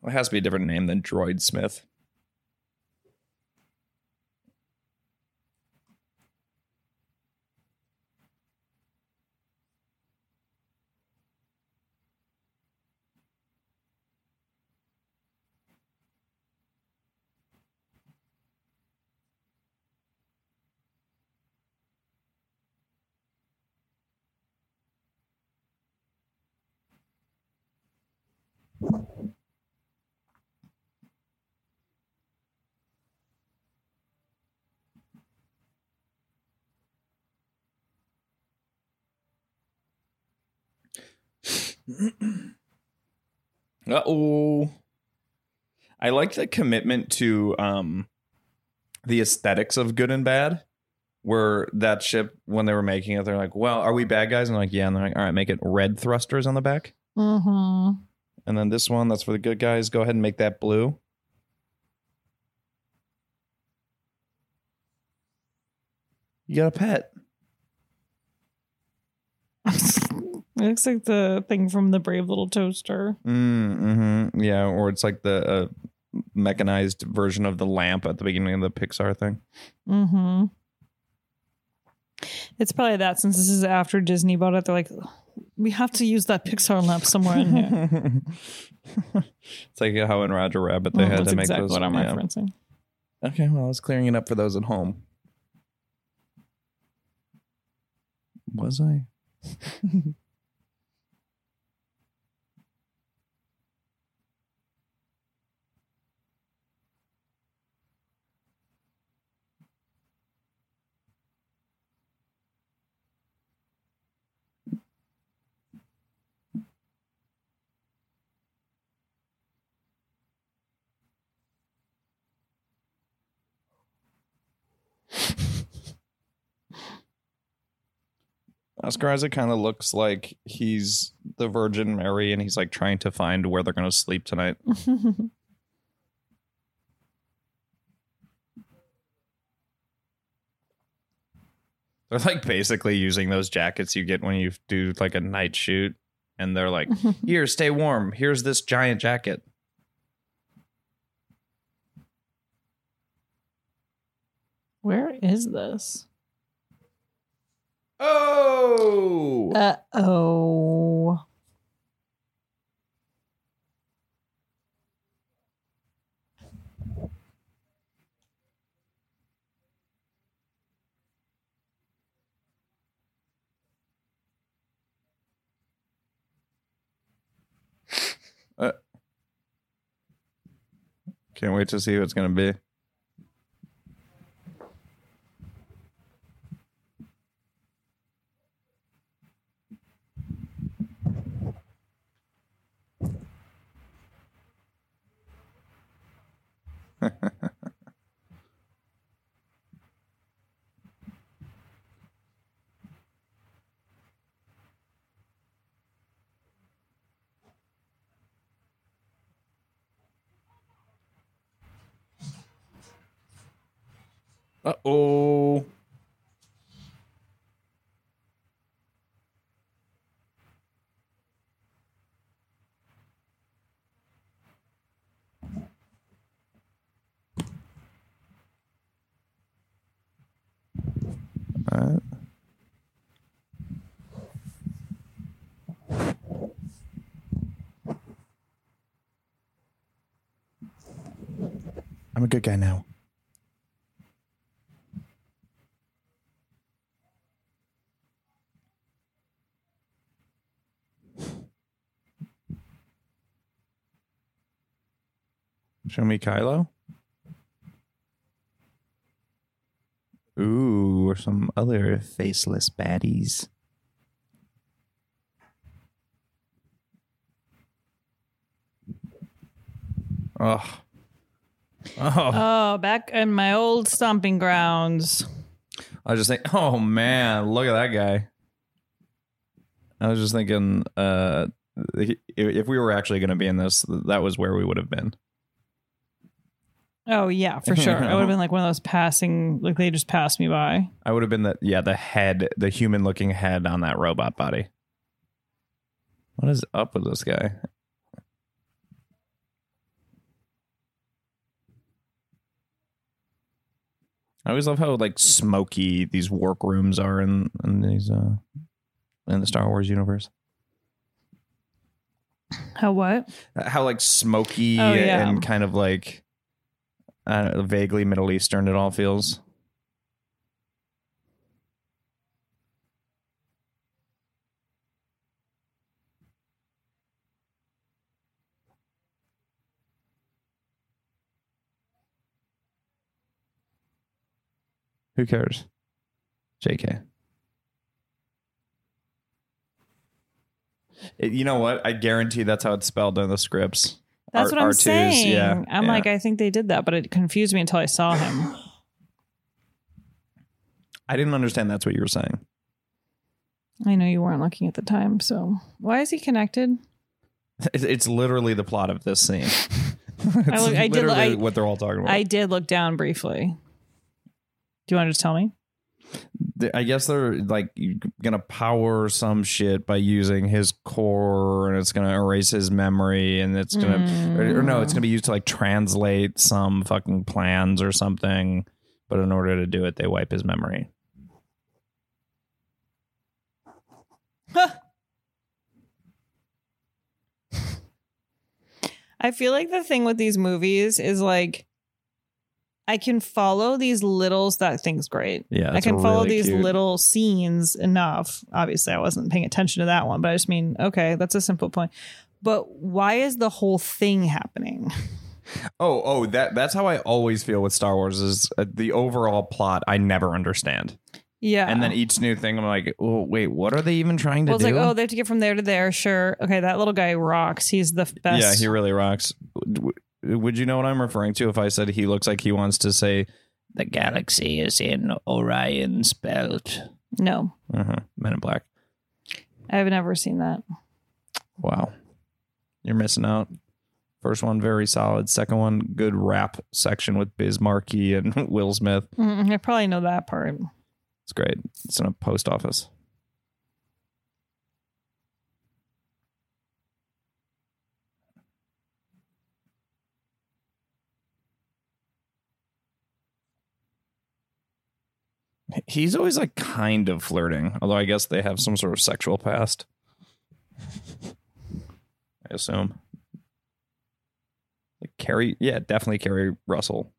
Well, it has to be a different name than Droid Smith. Uh oh. I like the commitment to um the aesthetics of good and bad. Where that ship, when they were making it, they're like, "Well, are we bad guys?" And I'm like, "Yeah." And they're like, "All right, make it red thrusters on the back." Mm-hmm. And then this one, that's for the good guys. Go ahead and make that blue. You got a pet. It looks like the thing from the Brave Little Toaster. Mm, hmm Yeah, or it's like the uh, mechanized version of the lamp at the beginning of the Pixar thing. Mm-hmm. It's probably that since this is after Disney bought it. They're like, we have to use that Pixar lamp somewhere in here. it's like how in Roger Rabbit they Mm, had to make exactly those. what I'm yeah. referencing. Okay, well, I was clearing it up for those at home. Was I? Oscar Isaac kind of looks like he's the Virgin Mary and he's like trying to find where they're going to sleep tonight. They're like basically using those jackets you get when you do like a night shoot. And they're like, here, stay warm. Here's this giant jacket. Where is this? Oh! Uh oh. Can't wait to see who it's going to be. Uh oh. I'm a good guy now. Show me Kylo. Ooh, or some other faceless baddies. Oh. Oh. Oh, back in my old stomping grounds. I was just thinking, oh man, look at that guy. I was just thinking, uh, if if we were actually going to be in this, that was where we would have been. Oh yeah, for sure. I would have been like one of those passing, like they just passed me by. I would have been the yeah, the head, the human looking head on that robot body. What is up with this guy? I always love how like smoky these workrooms are in in these uh in the Star Wars universe. How what? How like smoky Oh, yeah. and kind of like uh, vaguely Middle Eastern it all feels. Who cares? JK. It- you know what? I guarantee that's how it's spelled in the scripts. That's R- what I'm R2s, saying. yeah, I'm yeah. like, I think they did that, but it confused me until I saw him. I didn't understand that's what you were saying. I know you weren't looking at the time, so why is he connected? It's- It's literally the plot of this scene. it's I look- I did- literally I- what they're all talking about. I did look down briefly. Do you want to just tell me? I guess they're like gonna power some shit by using his core, and it's gonna erase his memory, and it's gonna or, or no, it's gonna be used to like translate some fucking plans or something. But in order to do it, they wipe his memory. I feel like the thing with these movies is like I can follow these little that thing's great. Yeah, I can follow really these cute. little scenes enough. Obviously, I wasn't paying attention to that one, but I just mean, okay, that's a simple point. But why is the whole thing happening? Oh, oh, that that's how I always feel with Star Wars is uh, the overall plot I never understand. Yeah. And then each new thing I'm like, "Oh, wait, what are they even trying to well, it's do?" like, oh, they have to get from there to there. Sure. Okay, that little guy rocks. He's the best. Yeah, he really rocks. W- Would you know what I'm referring to if I said he looks like he wants to say the galaxy is in Orion's belt? no, Uh-huh. Men in Black. I've never seen that. Wow. You're missing out. First one, very solid. Second one, good rap section with Biz Markie and Will Smith. Mm, I probably know that part. It's great. It's in a post office. He's always like kind of flirting, although I guess they have some sort of sexual past. I assume. Like Carrie, yeah, definitely Keri Russell,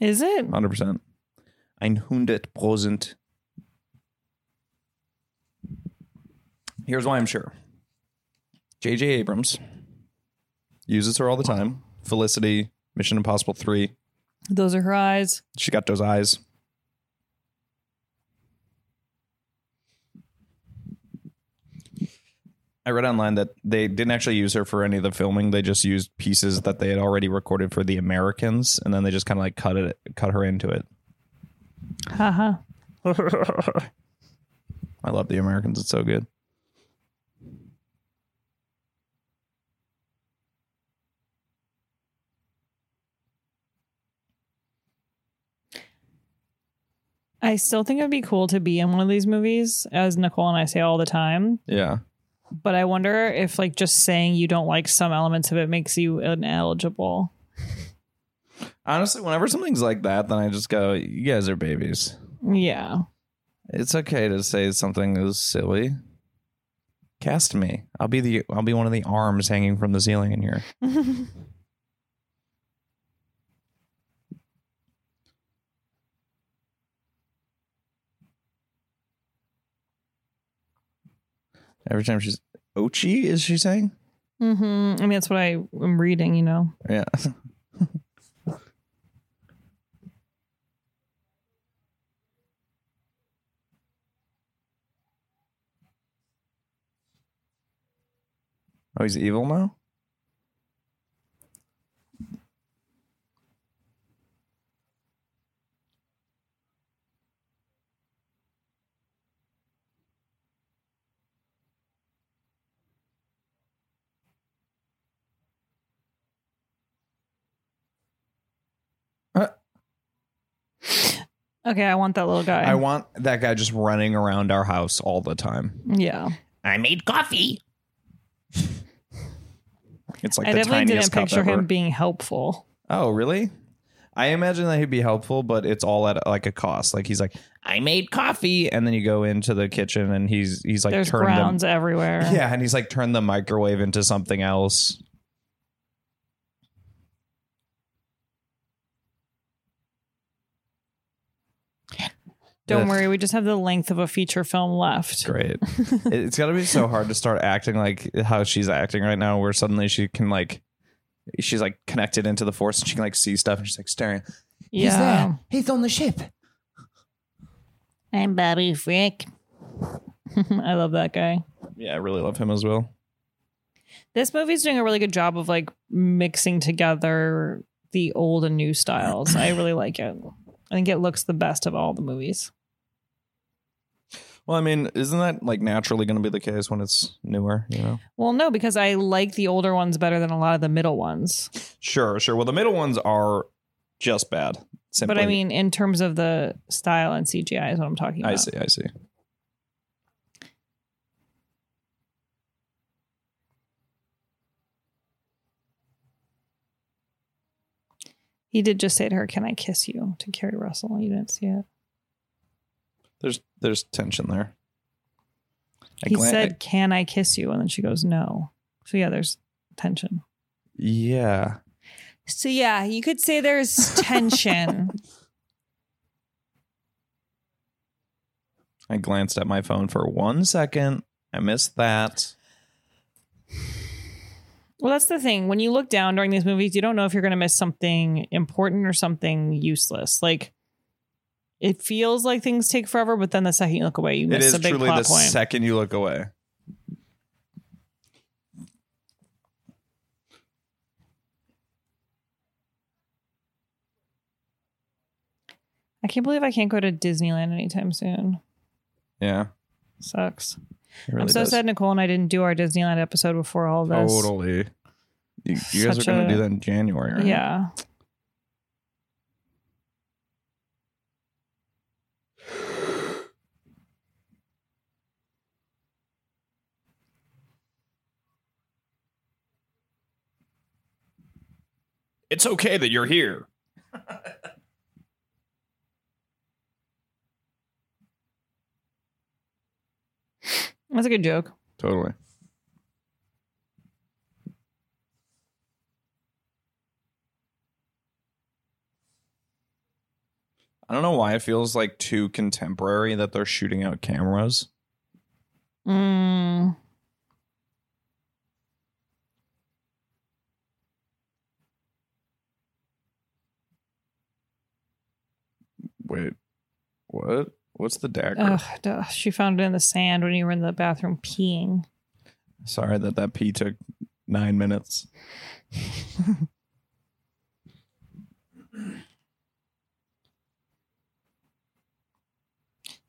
Is it? hundred percent. Ein hundert Prozent. Here's why I'm sure. J.J. Abrams uses her all the time. Felicity, Mission Impossible 3. Those are her eyes. She got those eyes. I read online that they didn't actually use her for any of the filming. They just used pieces that they had already recorded for the Americans, and then they just kind of like cut it, cut her into it. Haha. Uh-huh. I love the Americans. It's so good. I still think it would be cool to be in one of these movies, as Nicole and I say all the time. Yeah. But I wonder if, like, just saying you don't like some elements of it makes you ineligible. Honestly, whenever something's like that, then I just go, "You guys are babies." Yeah. It's okay to say something is silly. Cast me. I'll be the. I'll be one of the arms hanging from the ceiling in here. Every time she's Ochi, is she saying? Mm-hmm. I mean, that's what I am reading, you know. Yeah. oh, he's evil now? Okay, I want that little guy. I want that guy just running around our house all the time. yeah. I made coffee. It's like I the definitely didn't picture cup ever. him being helpful. Oh, really? I imagine that he'd be helpful, but it's all at like a cost. Like he's like, I made coffee, and then you go into the kitchen and he's he's like There's turned grounds them, everywhere. yeah, and he's like turned the microwave into something else. Don't Ugh. worry, we just have the length of a feature film left. Great. it's got to be so hard to start acting like how she's acting right now, where suddenly she can like, she's like connected into the force and she can like see stuff and she's like staring. Yeah. He's on the ship. I'm Bobby Frick. I love that guy. Yeah, I really love him as well. This movie's doing a really good job of like mixing together the old and new styles. I really like it. I think it looks the best of all the movies. Well, I mean, isn't that like naturally going to be the case when it's newer? You know. Well, no, because I like the older ones better than a lot of the middle ones. Sure, sure. Well, the middle ones are just bad. Simply. But I mean, in terms of the style and CGI is what I'm talking about. I see, I see. He did just say to her, "Can I kiss you?" to Keri Russell. You didn't see it. There's there's tension there. I He glan- said, "Can I kiss you?" and then she goes, "No." So yeah, there's tension. yeah. So yeah, you could say there's tension. I glanced at my phone for one second. I missed that. Well, that's the thing. When you look down during these movies, you don't know if you're going to miss something important or something useless. Like it feels like things take forever, but then the second you look away, you miss a big truly plot the point. second you look away. I can't believe I can't go to Disneyland anytime soon. Yeah. Sucks. It really I'm so does. sad Nicole and I didn't do our Disneyland episode before all this. Totally. You, you guys are going to do that in January, right? Yeah. It's okay that you're here. That's a good joke. Totally. I don't know why it feels like too contemporary that they're shooting out cameras. Mm. Wait, what? What's the dagger? Ugh, duh. She found it in the sand when you were in the bathroom peeing. Sorry that that pee took nine minutes.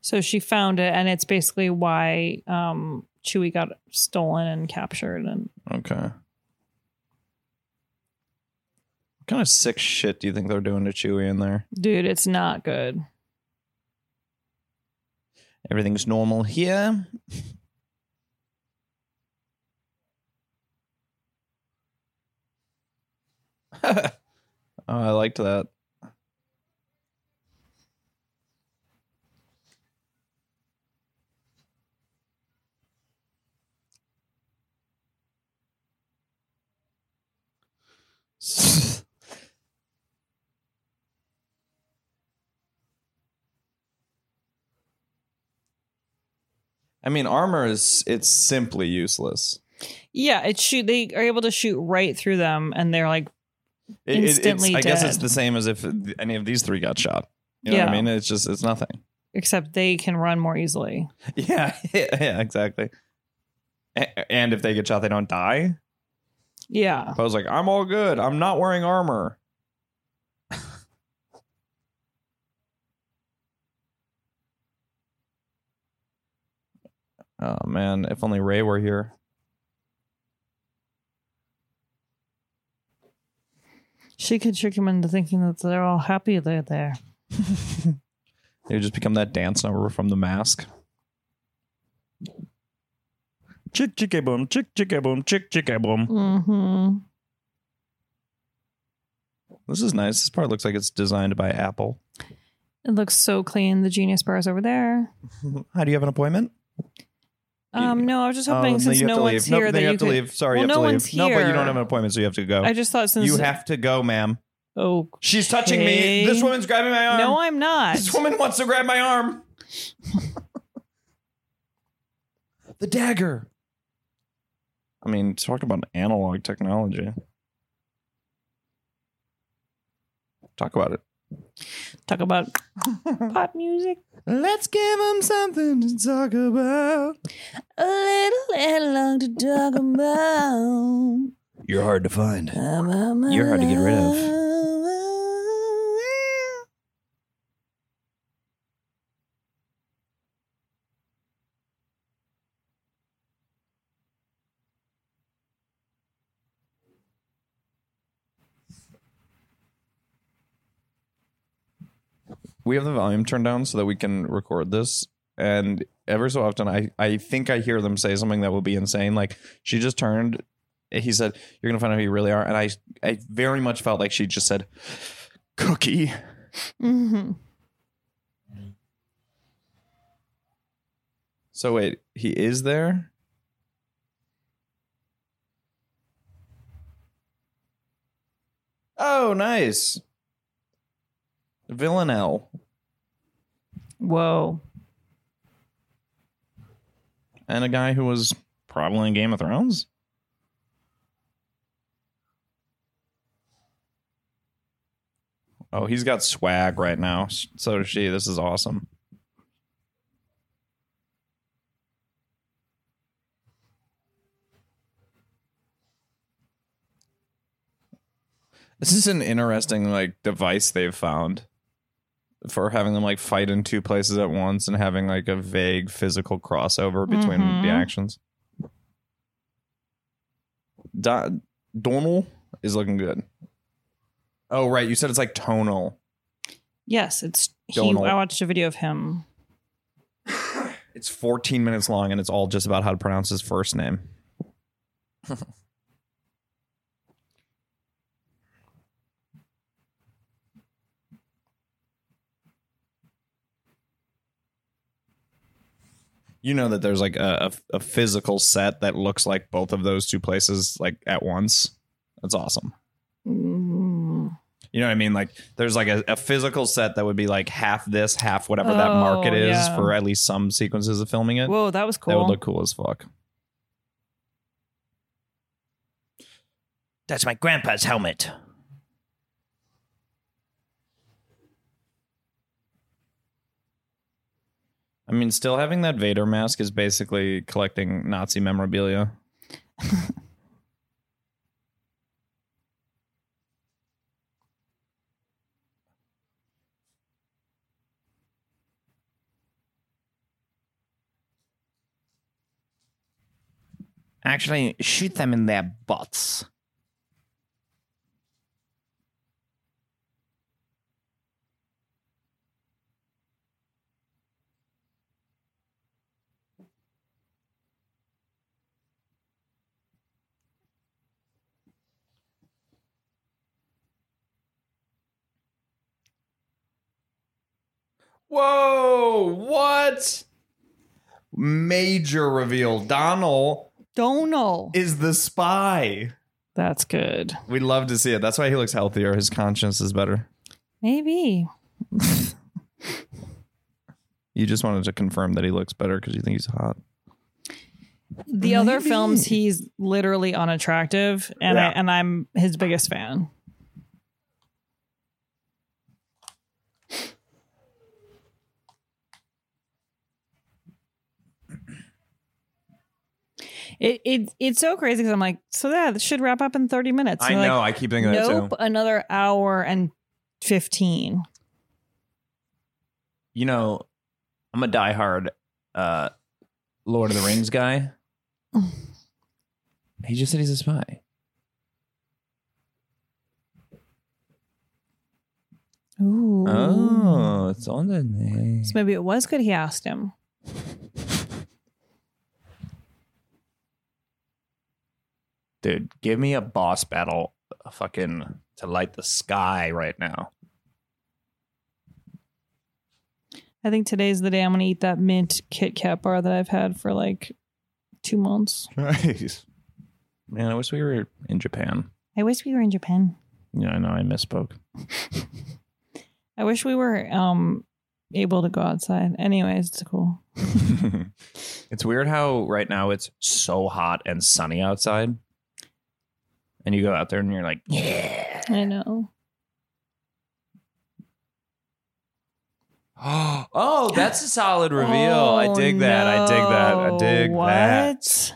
So she found it, and it's basically why um, Chewie got stolen and captured. And Okay. What kind of sick shit do you think they're doing to Chewie in there? dude, it's not good. Everything's normal here. oh, I liked that. I mean, armor is it's simply useless. Yeah, it shoot. They are able to shoot right through them, and they're like, It- it- Instantly I guess it's the same as if any of these three got shot. You know what I mean? It's just it's nothing. except they can run more easily. Yeah, yeah, exactly. A- And if they get shot, they don't die. Yeah, I was like, I'm all good. I'm not wearing armor. Oh man, if only Rey were here. she could trick him into thinking that they're all happy they're there. They would just become that dance number from the mask. Chick chicka boom, chick chicka boom, chick chicka boom. Mm-hmm. This is nice. This part looks like it's designed by Apple. It looks so clean. The Genius Bar is over there. How do you have an appointment? Um, no, I was just hoping Oh, since no one's. Nope, here then that you have to leave. Sorry, Well, you have no to leave. one's No, but you don't have an appointment, so you have to go. I just thought since you have to go, ma'am. Oh, She's touching me. This woman's grabbing my arm. no, I'm not. This woman wants to grab my arm. the dagger. I mean, talk about analog technology. Talk about it. Talk about pop music. Let's give him something to talk about. A little analog to talk about. You're hard to find. You're hard to get rid of. We have the volume turned down so that we can record this. And ever so often, I, I think I hear them say something that will be insane. Like, she just turned, he said, You're going to find out who you really are. And I, I very much felt like she just said, Cookie. Mm-hmm. So wait, he is there? Oh, nice. Villanelle. Whoa. And a guy who was probably in Game of Thrones? Oh, he's got swag right now. So does she. This is awesome. This is an interesting like device they've found for having them like fight in two places at once and having like a vague physical crossover between Mhm. the actions. Do- Domhnall is looking good. Oh right, you said it's like tonal. Yes, it's he. I watched a video of him. It's 14 minutes long and it's all just about how to pronounce his first name. you know that there's like a, a, a physical set that looks like both of those two places like at once. That's awesome. Mm. You know what I mean? Like there's like a, a physical set that would be like half this, half whatever that Oh, market is yeah. for at least some sequences of filming it. Whoa, that was cool. That would look cool as fuck. That's my grandpa's helmet. I mean, still having that Vader mask is basically collecting Nazi memorabilia. Actually, shoot them in their butts. Whoa! What? Major reveal. Donald Don't is the spy. That's good. We'd love to see it. That's why he looks healthier. His conscience is better. Maybe. You just wanted to confirm that he looks better because you think he's hot. The other Maybe. films, he's literally unattractive, and I, Yeah. and I'm his biggest fan. It, it it's so crazy because I'm like, so that should wrap up in 30 minutes. I And they're know. like, I keep thinking that nope, too. another hour and 15. You know, I'm a diehard uh, Lord of the Rings guy. he just said he's a spy. Ooh. Oh, it's on the name. So maybe it was good he asked him. Dude, give me a boss battle uh, fucking to light the sky right now. I think today's the day I'm gonna eat that mint Kit Kat bar that I've had for like two months. Nice. Man, I wish we were in Japan. I wish we were in Japan. Yeah, I know I misspoke. I wish we were um able to go outside. Anyways, it's cool. it's weird how right now it's so hot and sunny outside. And you go out there and you're like, yeah. I know. oh, that's a solid reveal. I oh, dig that. I dig that. I dig Oh, what? that.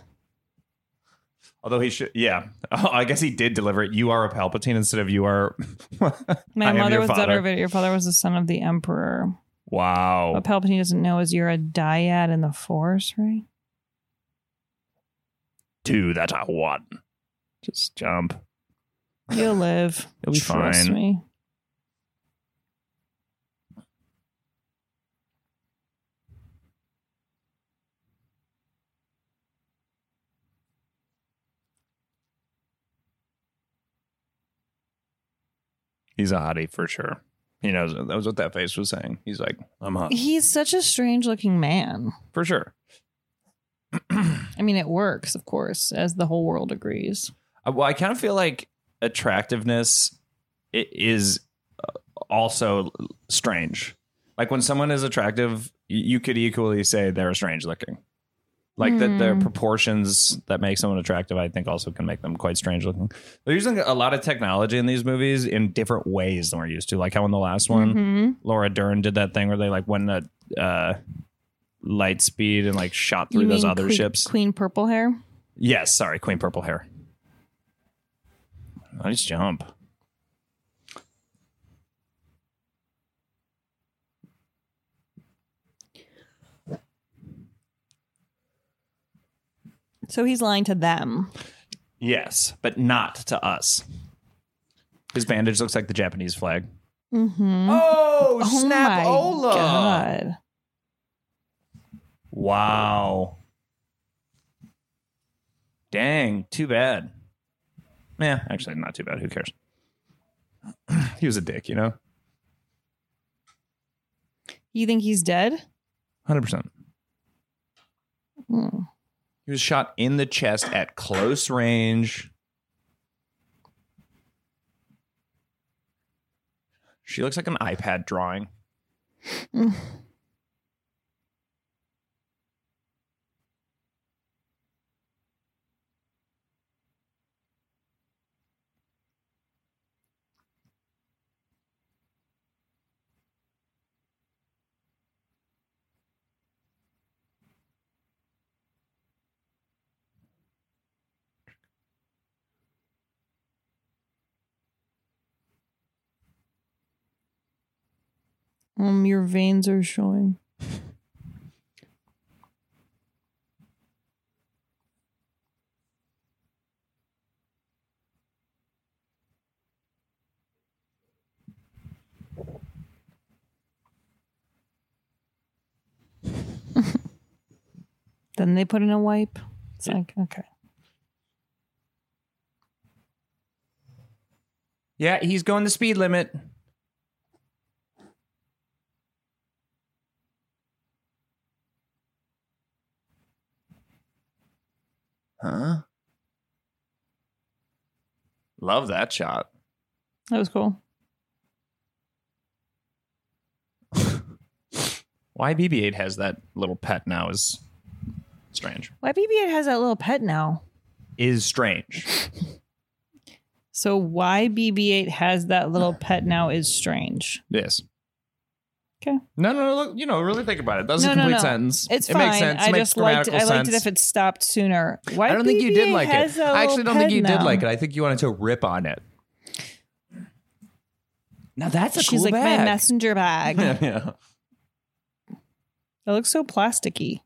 Although he should, yeah. Oh, I guess he did deliver it. You are a Palpatine instead of you are. My I am mother your was father. Darth Your father was the son of the Emperor. Wow. What Palpatine doesn't know is you're a dyad in the Force, right? Two that I won. Just jump. You'll live. It'll be Trust fine. me. He's a hottie for sure. He knows it. that was what that face was saying. He's like, I'm hot He's such a strange looking man. for sure. I mean, it works, of course, as the whole world agrees. Uh, Well, I kind of feel like attractiveness is uh, also strange. Like when someone is attractive, you could equally say they're strange looking. Like that, the Hmm. proportions that make someone attractive, I think, also can make them quite strange looking. They're using a lot of technology in these movies in different ways than we're used to. Like how in the last one, Mhm. Laura Dern did that thing where they like went at uh, light speed and like shot through those other Queen, ships. Queen Purple Hair? Yes, sorry, Queen Purple Hair. Nice jump. So he's lying to them. Yes, but not to us. His bandage looks like the Japanese flag. Mm-hmm. Oh, snap. Oh my god. Wow. Dang, too bad. Yeah, actually, not too bad. Who cares? he was a dick, you know? You think he's dead? 100%. Hmm. He was shot in the chest at close range. She looks like an iPad drawing. Um, your veins are showing. then they put in a wipe. It's like okay. Yeah, he's going the speed limit. Love that shot. That was cool. Why BB-8 has that little pet now is strange. Why BB-8 has that little pet now? Is strange. So why BB-8 has that little pet now is strange. Yes. Okay. No, no, no. Look, you know, really think about it. That's no, a complete no, no. sentence. It's it fine. makes sense. I it makes just liked. grammatical I liked it sense. if it stopped sooner. Why I don't think you did like it. I actually don't think pet you did now? like it. I think you wanted to rip on it. Now that's a She's cool like bag. my messenger bag. yeah, yeah. It looks so plasticky.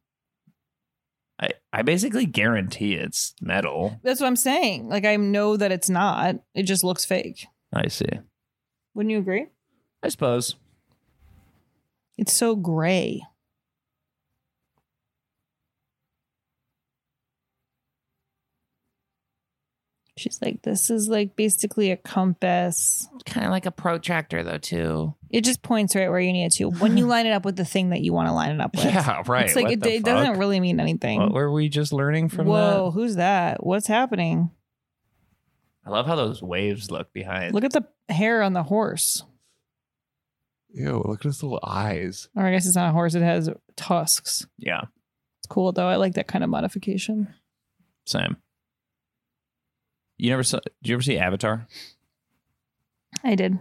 I, I basically guarantee it's metal. That's what I'm saying. Like I know that it's not. It just looks fake. I see. Wouldn't you agree? I suppose. It's so gray. She's like, this is like basically a compass. Kind of like a protractor, though, too. It just points right where you need it to. When you line it up with the thing that you want to line it up with. Yeah, right. It's like What it, it doesn't really mean anything. What were we just learning from Whoa, that? who's that? What's happening? I love how those waves look behind. Look at the hair on the horse. Ew, look at his little eyes. Or I guess it's not a horse, it has tusks. Yeah, It's cool though. I like that kind of modification. same. You never saw? Did you ever see Avatar? I did.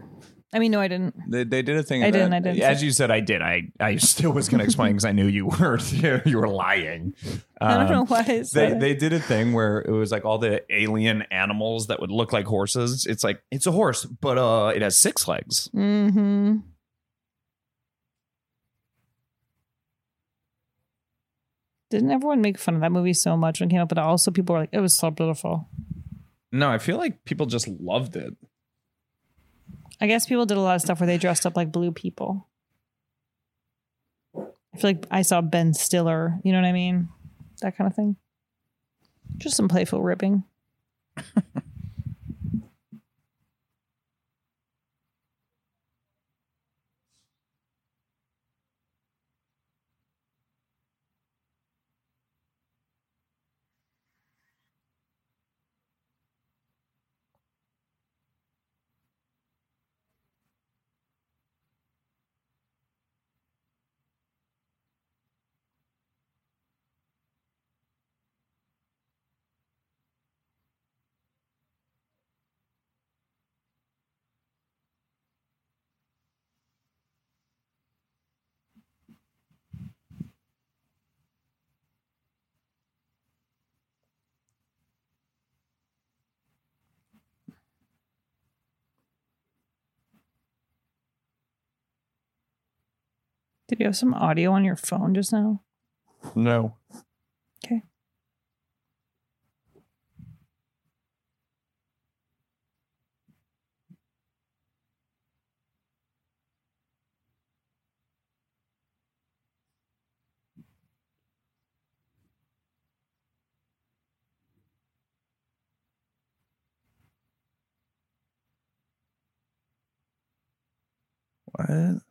I mean, no, I didn't. They, they did a thing. I in didn't, I didn't. As you said, I did. I I still was going to explain because I knew you were you were lying. I don't Um, know why I They it. they did a thing where it was like all the alien animals that would look like horses. It's like it's a horse, but uh, it has six legs. Mm-hmm. Didn't everyone make fun of that movie so much when it came out? But also people were like, it was so beautiful. no. I feel like people just loved it. I guess people did a lot of stuff where they dressed up like blue people. I feel like I saw Ben Stiller, you know what I mean? That kind of thing. Just some playful ripping. Did you have some audio on your phone just now? No. Okay. What?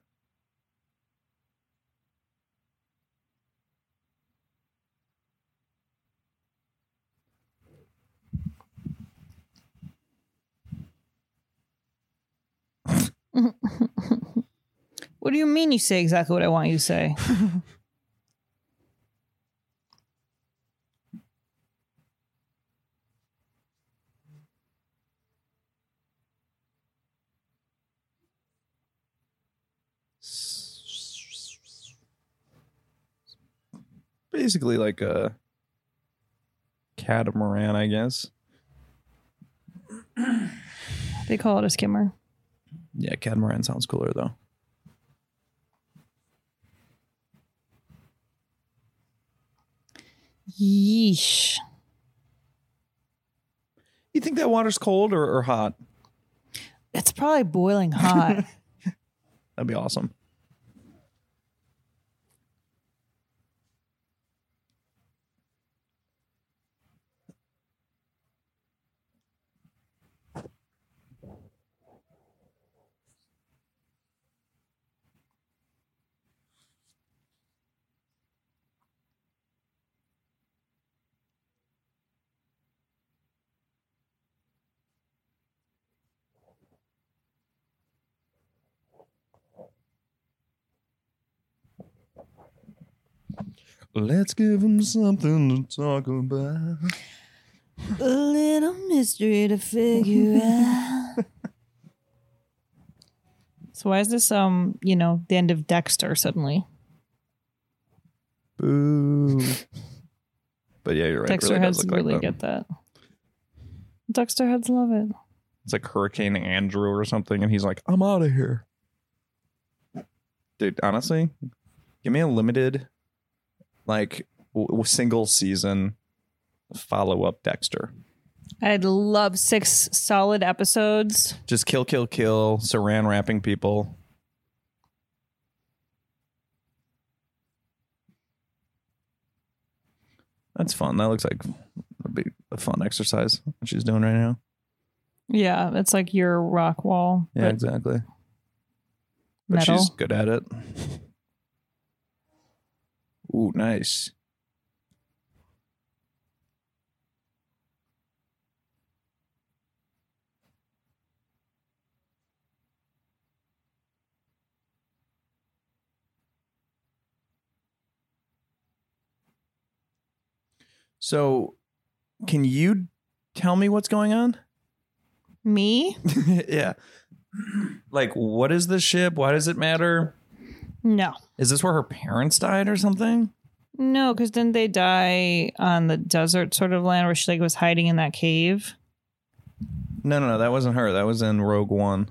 What do you mean you say exactly what I want you to say? Basically like a catamaran, I guess. They call it a skimmer. Yeah, catamaran sounds cooler though. Yeesh. You think that water's cold or, or hot? It's probably boiling hot. That'd be awesome. Let's give him something to talk about. A little mystery to figure out. so why is this um, you know, the end of Dexter suddenly? Boo. But yeah, you're right. Dexter it really heads look like really get that. Dexter heads love it. It's like Hurricane Andrew or something, and he's like, "I'm out of here." Dude, honestly, give me a limited, like, w- single season follow up Dexter. I'd love six solid episodes. Just kill, kill, kill, saran wrapping people. That's fun. That looks like would be a fun exercise what she's doing right now. Yeah, it's like your rock wall. Yeah, exactly. But metal. she's good at it. Ooh, nice. So, can you tell me what's going on? Me? yeah. Like, what is the ship? Why does it matter? No. Is this where her parents died or something? No, because didn't they die on the desert sort of land where she like was hiding in that cave? No, no, no. That wasn't her. That was in Rogue One.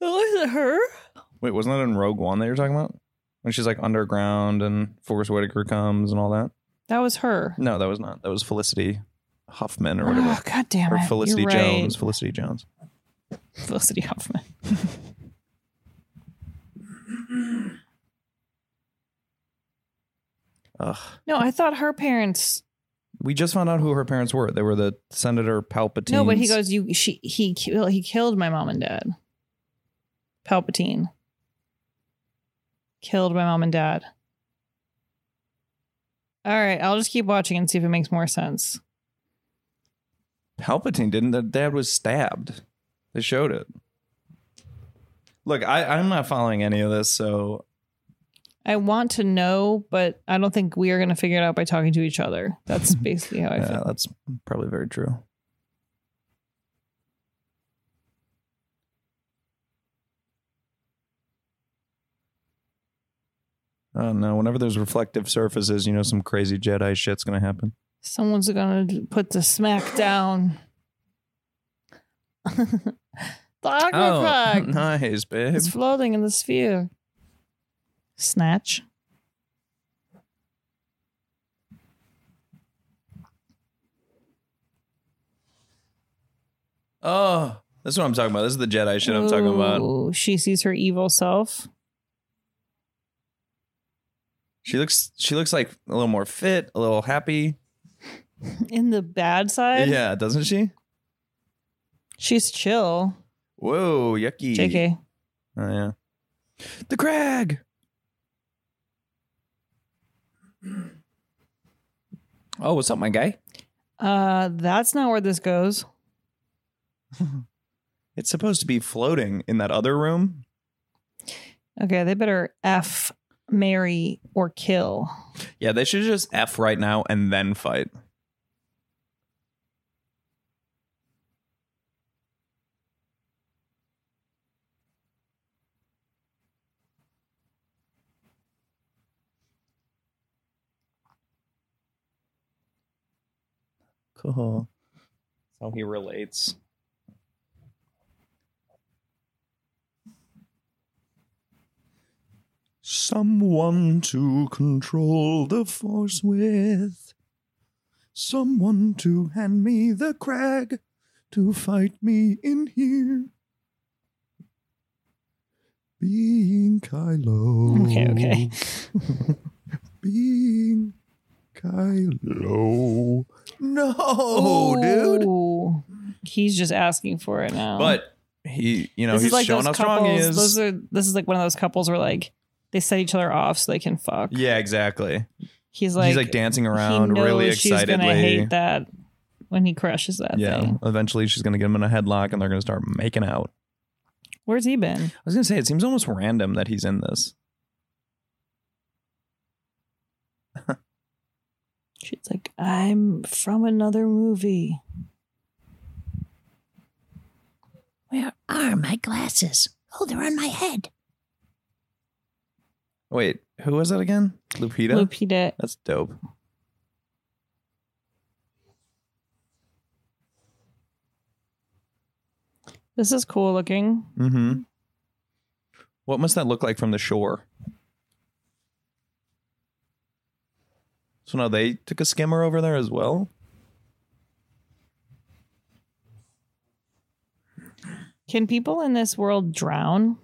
Oh, is it her? Wait, wasn't that in Rogue One that you're talking about? When she's like underground and Forest Whitaker comes and all that? That was her. No, that was not. That was Felicity Huffman or oh, whatever. Oh, God damn or it. Felicity You're right. Jones. Felicity Jones. Felicity Huffman. Ugh. No, I thought her parents. We just found out who her parents were. They were the Senator Palpatine. No, but he goes. You. She. He. He killed my mom and dad. Palpatine. Killed my mom and dad. All right, I'll just keep watching and see if it makes more sense. Palpatine didn't. The dad was stabbed. They showed it. Look, I, I'm not following any of this, so I want to know, but I don't think we are going to figure it out by talking to each other. That's basically how I yeah, feel. that's probably very true. I don't know. Whenever there's reflective surfaces, you know some crazy Jedi shit's gonna happen. Someone's going to put the smack down. the oh, Aggro Crag nice, babe. is floating in the sphere. Snatch. Oh, that's what I'm talking about. This is the Jedi shit I'm talking about. She sees her evil self. She looks she looks like a little more fit, a little happy. In the bad side, Yeah, doesn't she? she's chill. Whoa, yucky. JK. Oh yeah. The crag. Oh, what's up, my guy? Uh, that's not where this goes. It's supposed to be floating in that other room. Okay, they better F, marry, or kill. Yeah, they should just F right now and then fight. Cool. That's how he relates. Someone to control the force with. Someone to hand me the crag to fight me in here. Being Kylo. Okay, okay. Being Kylo. No, dude. He's just asking for it now. But he, you know, this he's is like showing how those strong he couples. is. Those are this is like one of those couples where like they set each other off so they can fuck. yeah, exactly. He's like he's like dancing he around knows really she's excitedly. gonna hate that when he crushes that yeah. thing. Eventually, she's gonna get him in a headlock, and they're gonna start making out. Where's he been? I was gonna say it seems almost random that he's in this. She's like, I'm from another movie. Where are my glasses? Oh, they're on my head. Wait, who was that again? Lupita. Lupita. That's dope. This is cool looking. Mm-hmm. What must that look like from the shore? So now they took a skimmer over there as well. Can people in this world drown?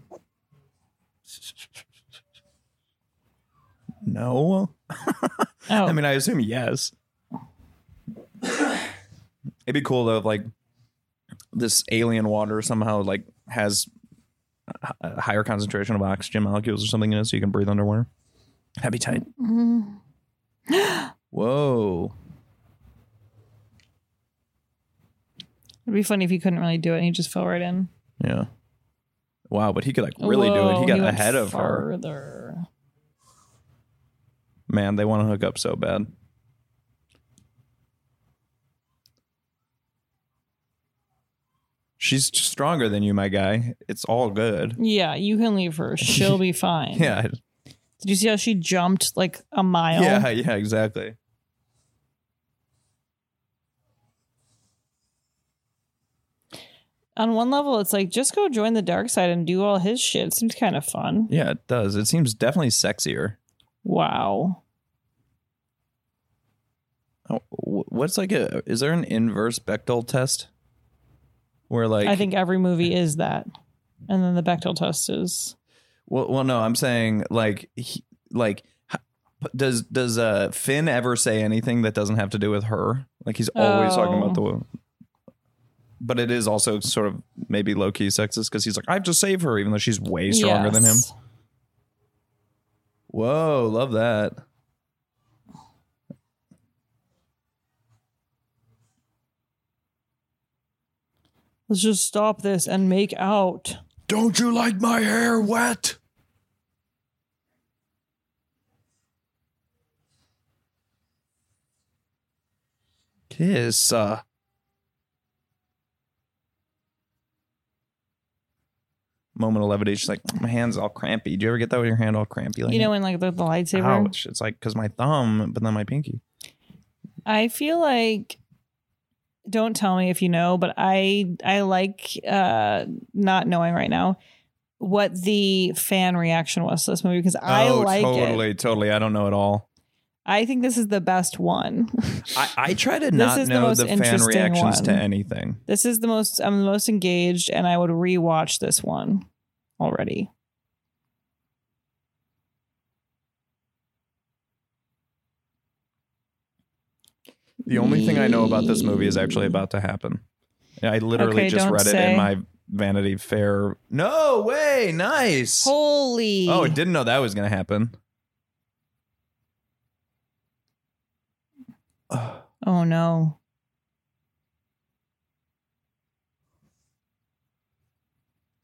No. Oh, I mean, I assume yes. It'd be cool though if like this alien water somehow like has a higher concentration of oxygen molecules or something in it, so you can breathe underwater. That'd be tight. Mm-hmm. Whoa. it'd be funny if he couldn't really do it and he just fell right in. Yeah. Wow, but he could like really do it. He got went ahead of her. farther. Man, they want to hook up so bad. She's stronger than you, my guy. It's all good. Yeah, you can leave her. She'll be fine. Yeah. Did you see how she jumped like a mile? Yeah, yeah, exactly. On one level, it's like just go join the dark side and do all his shit. It seems kind of fun. Yeah, it does. It seems definitely sexier. Wow. Oh, What's like a is there an inverse Bechdel test? Where like I think every movie is that. And then the Bechdel test is Well, well, no, I'm saying like, he, like, does does uh Finn ever say anything that doesn't have to do with her? Like he's always talking about the. Woman. But it is also sort of maybe low key sexist because he's like, I have to save her, even though she's way stronger than him. Whoa, love that. Let's just stop this and make out. Don't you like my hair wet? Kiss. Uh, moment of levity. She's like, my hand's all crampy. Do you ever get that with your hand all crampy? Like, You know, when like the, the lightsaber. ouch. It's like because my thumb, but then my pinky. I feel like don't tell me if you know, but I I like uh not knowing right now what the fan reaction was to this movie because I oh, like totally, it. totally. I don't know at all. I think this is the best one. I, I try to This not is the know most the, fan reactions to anything. this is the most I'm the most engaged and I would rewatch this one already. The only thing I know about this movie is actually about to happen. I literally Okay, just don't read it say. in my Vanity Fair. No way, nice. Holy Oh, I didn't know that was going to happen. Oh no.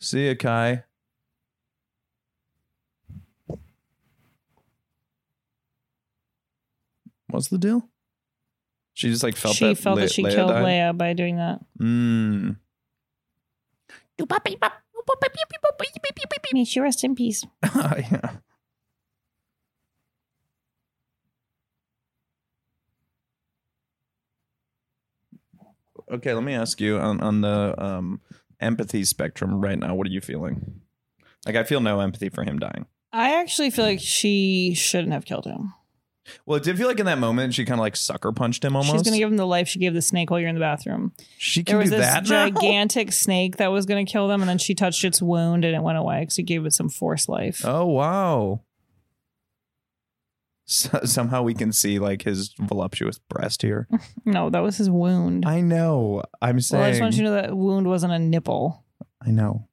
See ya, Kai. What's the deal? She just like felt she that felt Le- that she Leia killed died? Leia by doing that. Mm. May she rest in peace. yeah. Okay, let me ask you on, on the um, empathy spectrum right now. What are you feeling? Like, I feel no empathy for him dying. I actually feel like she shouldn't have killed him. Well, it did feel like in that moment she kind of like sucker punched him almost. She's gonna give him the life she gave the snake while you're in the bathroom. she There can was do this that now? gigantic snake that was gonna kill them, and then she touched its wound and it went away because he gave it some force life. Oh wow! So, somehow we can see like his voluptuous breast here. No, that was his wound. I know. I'm saying. well, I just want you to know that wound wasn't a nipple. I know.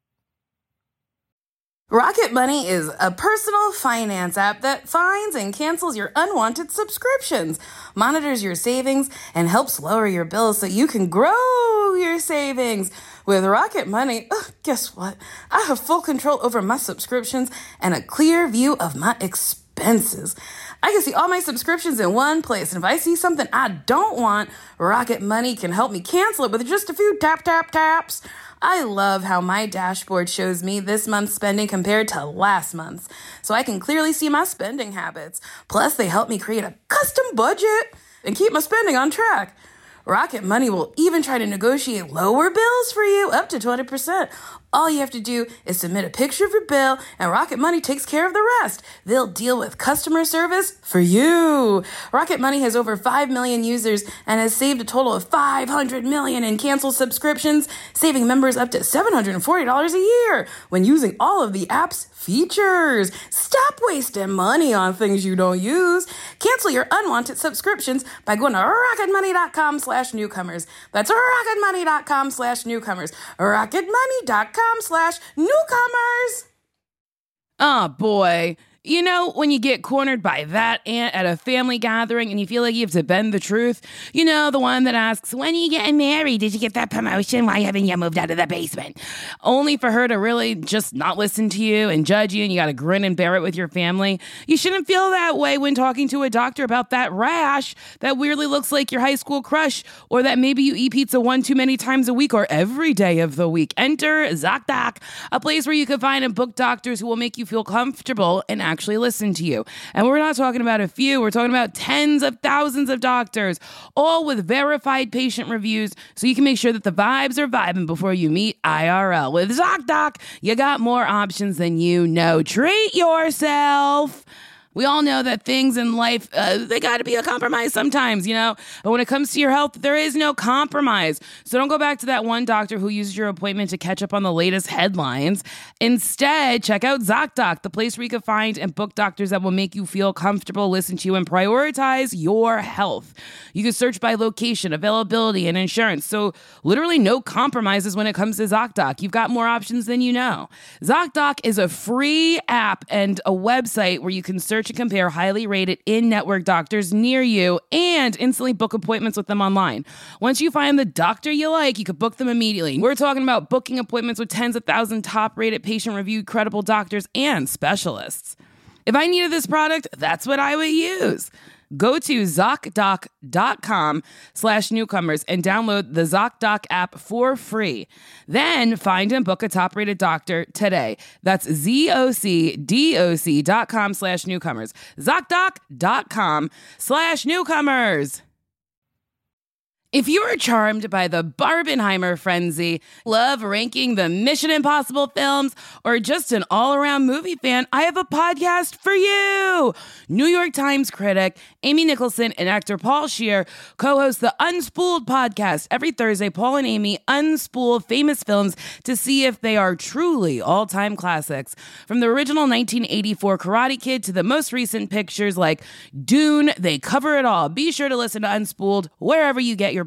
Rocket Money is a personal finance app that finds and cancels your unwanted subscriptions, monitors your savings, and helps lower your bills so you can grow your savings. With Rocket Money, ugh, guess what? I have full control over my subscriptions and a clear view of my expenses. I can see all my subscriptions in one place, and if I see something I don't want, Rocket Money can help me cancel it with just a few tap, tap, taps. I love how my dashboard shows me this month's spending compared to last month's, so I can clearly see my spending habits. Plus, they help me create a custom budget and keep my spending on track. Rocket Money will even try to negotiate lower bills for you, up to 20%. All you have to do is submit a picture of your bill, and Rocket Money takes care of the rest. They'll deal with customer service for you. Rocket Money has over 5 million users and has saved a total of 500 million in canceled subscriptions, saving members up to $740 a year when using all of the app's features. Stop wasting money on things you don't use. Cancel your unwanted subscriptions by going to rocketmoney.com slash newcomers. That's rocketmoney.com slash newcomers. rocketmoney.com slash newcomers. Oh boy. You know, when you get cornered by that aunt at a family gathering and you feel like you have to bend the truth, you know, the one that asks, When are you getting married? Did you get that promotion? Why haven't you moved out of the basement? Only for her to really just not listen to you and judge you, and you got to grin and bear it with your family. You shouldn't feel that way when talking to a doctor about that rash that weirdly looks like your high school crush, or that maybe you eat pizza one too many times a week or every day of the week. Enter ZocDoc, a place where you can find and book doctors who will make you feel comfortable and actually listen to you. And we're not talking about a few, we're talking about tens of thousands of doctors, all with verified patient reviews, so you can make sure that the vibes are vibing before you meet IRL. With ZocDoc, you got more options than you know. Treat yourself. We all know that things in life, uh, they got to be a compromise sometimes, you know? But when it comes to your health, there is no compromise. So don't go back to that one doctor who used your appointment to catch up on the latest headlines. Instead, check out ZocDoc, the place where you can find and book doctors that will make you feel comfortable, listen to you, and prioritize your health. You can search by location, availability, and insurance. So literally no compromises when it comes to ZocDoc. You've got more options than you know. ZocDoc is a free app and a website where you can search and compare highly rated in network doctors near you and instantly book appointments with them online. Once you find the doctor you like, you can book them immediately. We're talking about booking appointments with tens of thousands top rated, patient reviewed, credible doctors and specialists. If I needed this product, that's what I would use. Go to ZocDoc.com slash newcomers and download the ZocDoc app for free. Then find and book a top rated doctor today. That's ZocDoc.com slash newcomers. ZocDoc.com slash newcomers. If you are charmed by the Barbenheimer frenzy, love ranking the Mission Impossible films, or just an all around movie fan, I have a podcast for you. New York Times critic Amy Nicholson and actor Paul Scheer co host the Unspooled podcast. Every Thursday, Paul and Amy unspool famous films to see if they are truly all time classics. From the original 1984 Karate Kid to the most recent pictures like Dune, they cover it all. Be sure to listen to Unspooled wherever you get your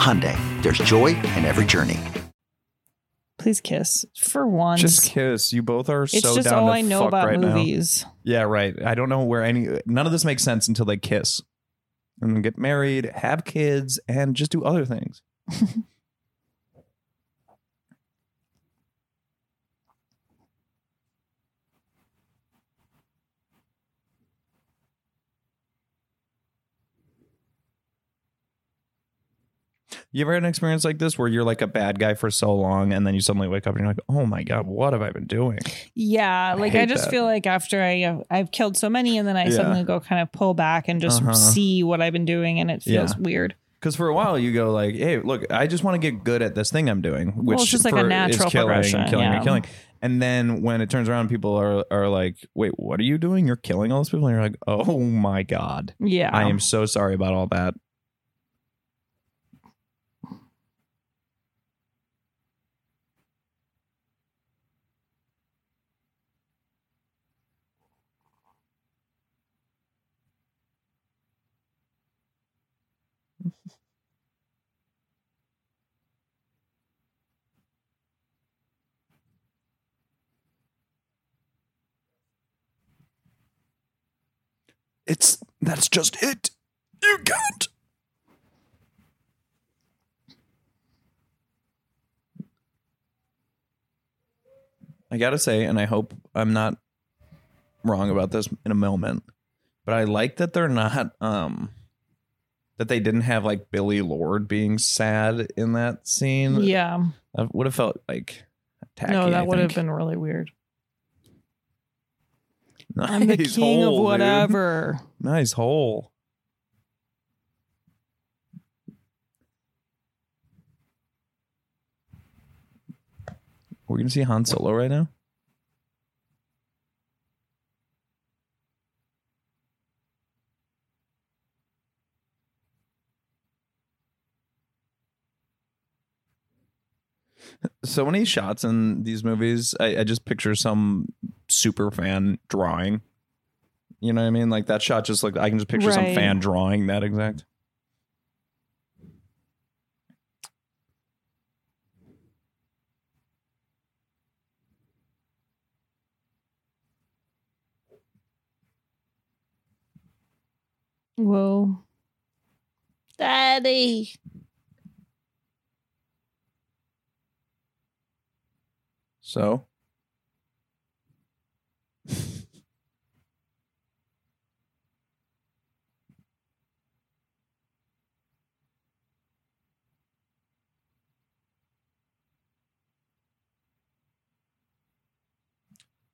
Hyundai, there's joy in every journey. Please kiss for once. Just kiss. You both are it's so just down all to I know fuck about right now. movies. Yeah, right. I don't know where any none of this makes sense until they kiss and get married, have kids, and just do other things. You ever had an experience like this where you're like a bad guy for so long and then you suddenly wake up and you're like, oh my God, what have I been doing? Yeah, like I, just that. feel like after I uh, I've killed so many, and then I Yeah. suddenly go kind of pull back and just Uh-huh. see what I've been doing, and it feels Yeah. weird. Because for a while you go like, "Hey, look, I just want to get good at this thing I'm doing," which Well, it's just like a natural is killing progression, and killing yeah. and killing. And then when it turns around, people are are like, "Wait, what are you doing? You're killing all those people." And you're like, "Oh my god, Yeah, I am so sorry about all that." It's that's just it. You can't. I gotta say, and I hope I'm not wrong about this in a moment, but I like that they're not um that they didn't have like Billie Lourd being sad in that scene. Yeah. That would have felt like tacky. no, I that would have been really weird. Nice I'm the king hole, of dude. whatever. Nice hole. We're gonna see Han Solo right now. So many shots in these movies. I, I just picture some super fan drawing. You know what I mean? Like that shot just like I can just picture some Right. fan drawing that exact. Whoa. Daddy. So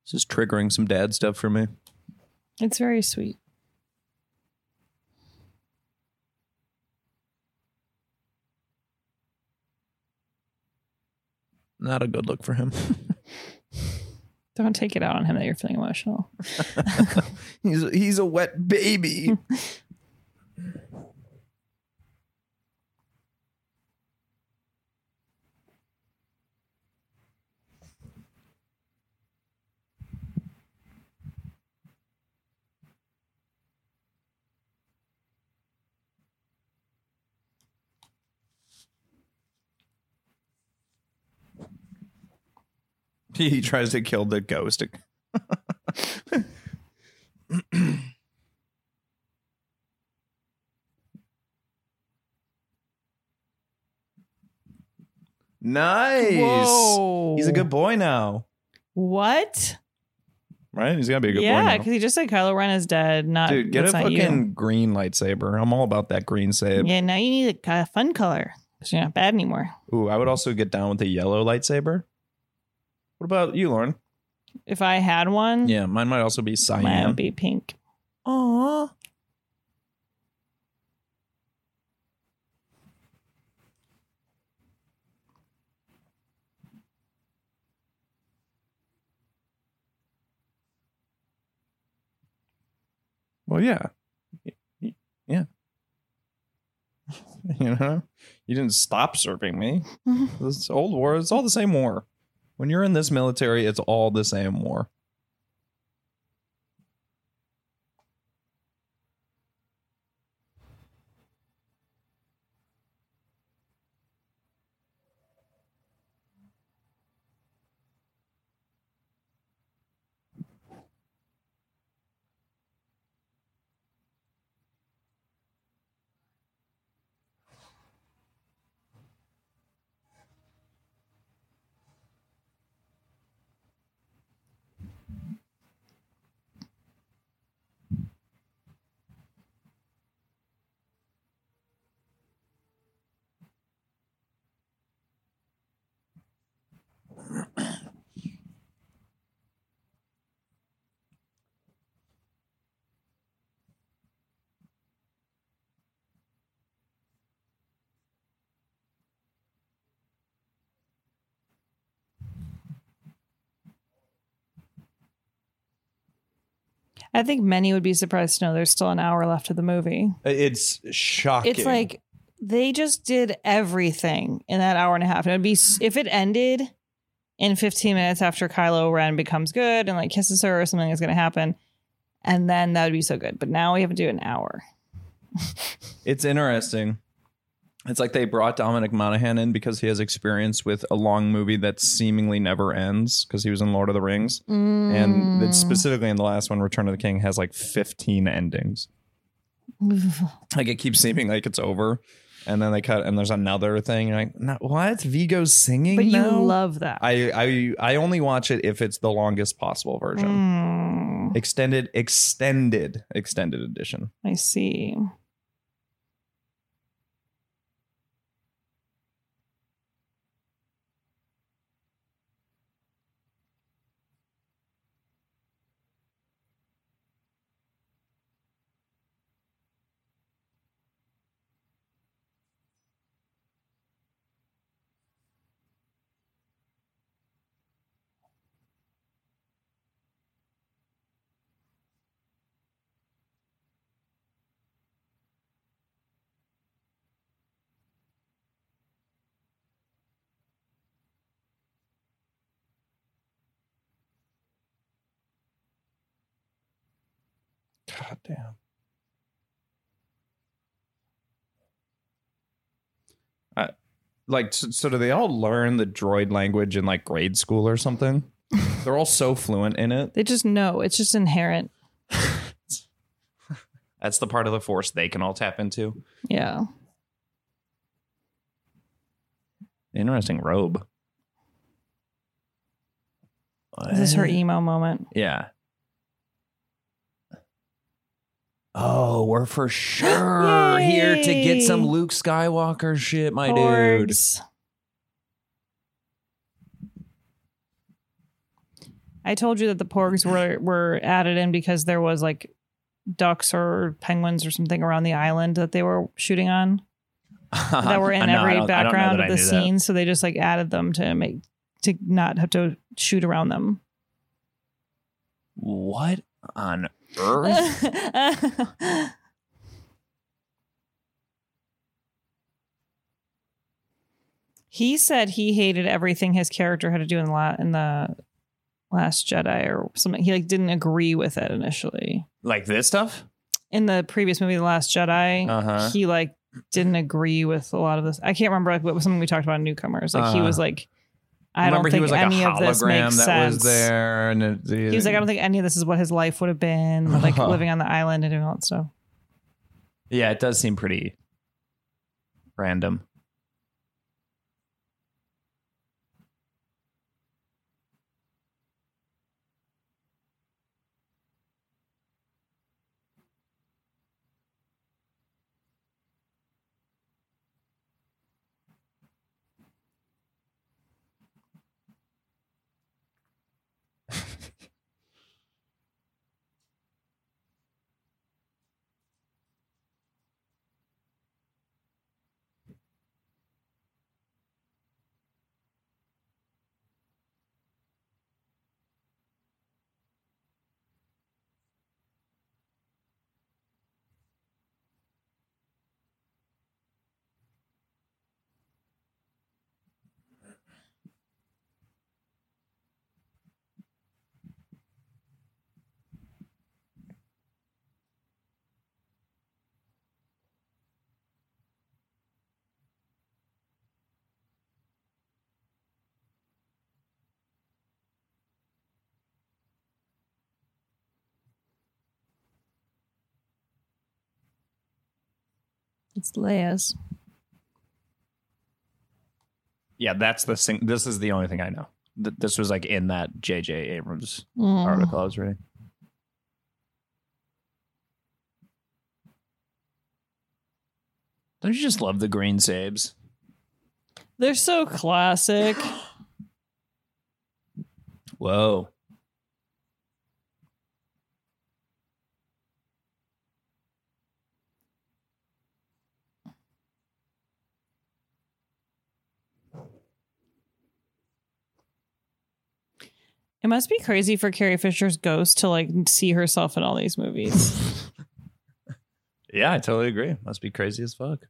This is triggering some dad stuff for me. It's very sweet. Not a good look for him. Don't take it out on him that you're feeling emotional. he's he's a wet baby. he tries to kill the ghost. nice. Whoa. He's a good boy now, What? right? He's gotta be a good boy Yeah, now. because he just said Kylo Ren is dead. Not Dude, get a that's not fucking you. green lightsaber. I'm all about that green save. Yeah, now you need a fun color because you're not bad anymore. Ooh, I would also get down with a yellow lightsaber. What about you, Lauren? If I had one, Yeah, mine might also be cyan. mine would be pink. Aww. Well, yeah. Yeah. you know, you didn't stop serving me. This old war, it's all the same war. When you're in this military, it's all the same war. I think many would be surprised to know there's still an hour left of the movie. It's shocking. It's like they just did everything in that hour and a half. And it'd be if it ended in 15 minutes after Kylo Ren becomes good and like kisses her or something is going to happen, and then that would be so good. But now we have to do an hour. it's interesting. It's like they brought Dominic Monaghan in because he has experience with a long movie that seemingly never ends because he was in Lord of the Rings. And specifically in the last one, Return of the King has like 15 endings. like it keeps seeming like it's over. And then they cut and there's another thing. You're like, no, what? Viggo's singing? But you love that. I, I I only watch it if it's the longest possible version. Mm, Extended, extended, extended edition. I see. God damn. I, like, so, so do they all learn the droid language in like grade school or something? They're all so fluent in it. They just know. It's just inherent. That's the part of the force they can all tap into. Yeah. Interesting robe. Is this is her What? emo moment. Yeah. Oh, we're for sure here to get some Luke Skywalker shit, my dude. Porgs. I told you that the porgs were were added in because there was like ducks or penguins or something around the island that they were shooting on that were in No, every don't- I don't know background of the knew that. scene. So they just like added them to make to not have to shoot around them. What on earth? he said he hated everything his character had to do in the la- in the Last Jedi or something. He like didn't agree with it initially. like this stuff? In the previous movie, The Last Jedi, Uh-huh. he like didn't agree with a lot of this. I can't remember like what was something we talked about in newcomers. Like he Uh-huh. was like, I Remember don't think was like any a of this hologram makes that sense. was there, and it, He was like, I don't think any of this is what his life would have been, like living on the island and doing all that stuff. Yeah, it does seem pretty random. It's Leia's. Yeah, that's the thing. This is the only thing I know. Th- This was like in that J.J. Abrams Mm. article I was reading. Don't you just love the green sabes? They're so classic. Whoa. It must be crazy for Carrie Fisher's ghost to like see herself in all these movies. Yeah, I totally agree. Must be crazy as fuck.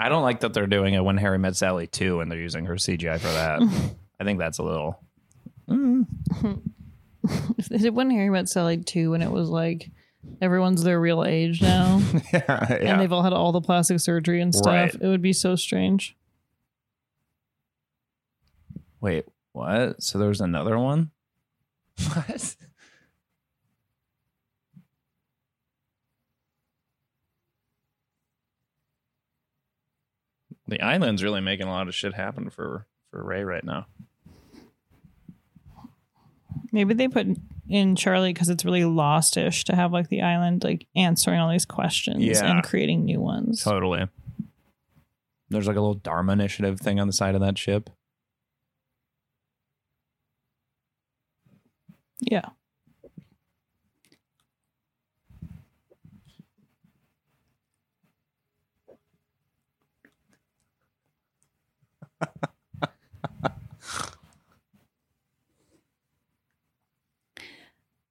I don't like that they're doing it when Harry Met Sally 2 and they're using her CGI for that. I think that's a little. Mm. if they did one Harry Met Sally too, and it was like everyone's their real age now, yeah, and they've all had all the plastic surgery and stuff. Right. It would be so strange. Wait, what? So there's another one? What? The island's really making a lot of shit happen for for Rey right now. Maybe they put in Charlie because it's really lostish to have like the island like answering all these questions Yeah. and creating new ones. Totally. There's like a little Dharma initiative thing on the side of that ship. Yeah.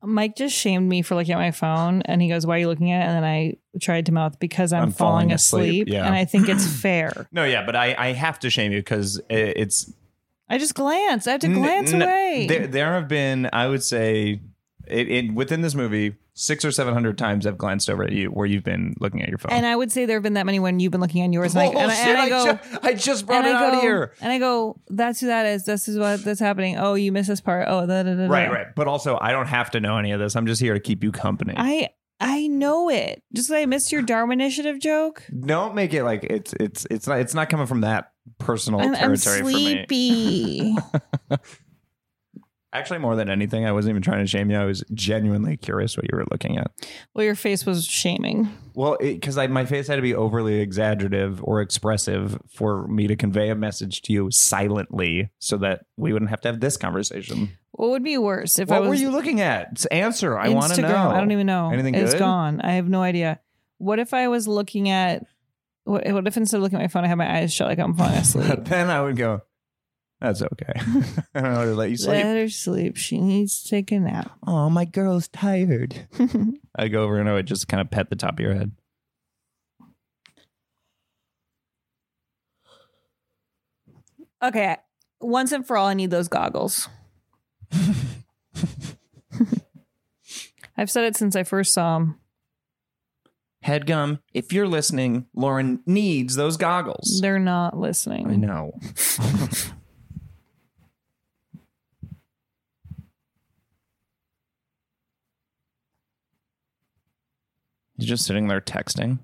Mike just shamed me for looking at my phone and he goes, Why are you looking at it? And then I tried to mouth because I'm, I'm falling, falling asleep. asleep, yeah. And I think it's fair. No, yeah, but I, I have to shame you because it's I just glance. I have to glance n- away. There, there have been, I would say, it, it within this movie, six or seven hundred times I've glanced over at you where you've been looking at your phone. And I would say there have been that many when you've been looking on yours. And, I, and, I, and I I go, ju- I just brought it I out go- here. And I go, that's who that is. This is what that's happening. Oh, you missed this part. Oh, da, da, da, da. right, right. But also, I don't have to know any of this. I'm just here to keep you company. I I know it. Just like I missed your Darwin Initiative joke. don't make it like it's it's it's not it's not coming from that personal I'm, I'm territory for me. Actually, more than anything, I wasn't even trying to shame you. I was genuinely curious what you were looking at. well, your face was shaming. Well, because my face had to be overly exaggerative or expressive for me to convey a message to you silently, so that we wouldn't have to have this conversation. What would be worse if I what were you looking at? It's answer. I want to know. I don't even know. Anything It's good? gone. I have no idea. What if I was looking at? What, what if instead of looking at my phone, I have my eyes shut like I'm falling asleep? then I would go. That's okay. I don't know how to let you sleep. Let her sleep. She needs to take a nap. Oh, my girl's tired. I go over and I would just kind of pet the top of your head. Okay, once and for all, I need those goggles. I've said it since I first saw them. Headgum, if you're listening, Lauren needs those goggles. They're not listening. I know. He's just sitting there texting.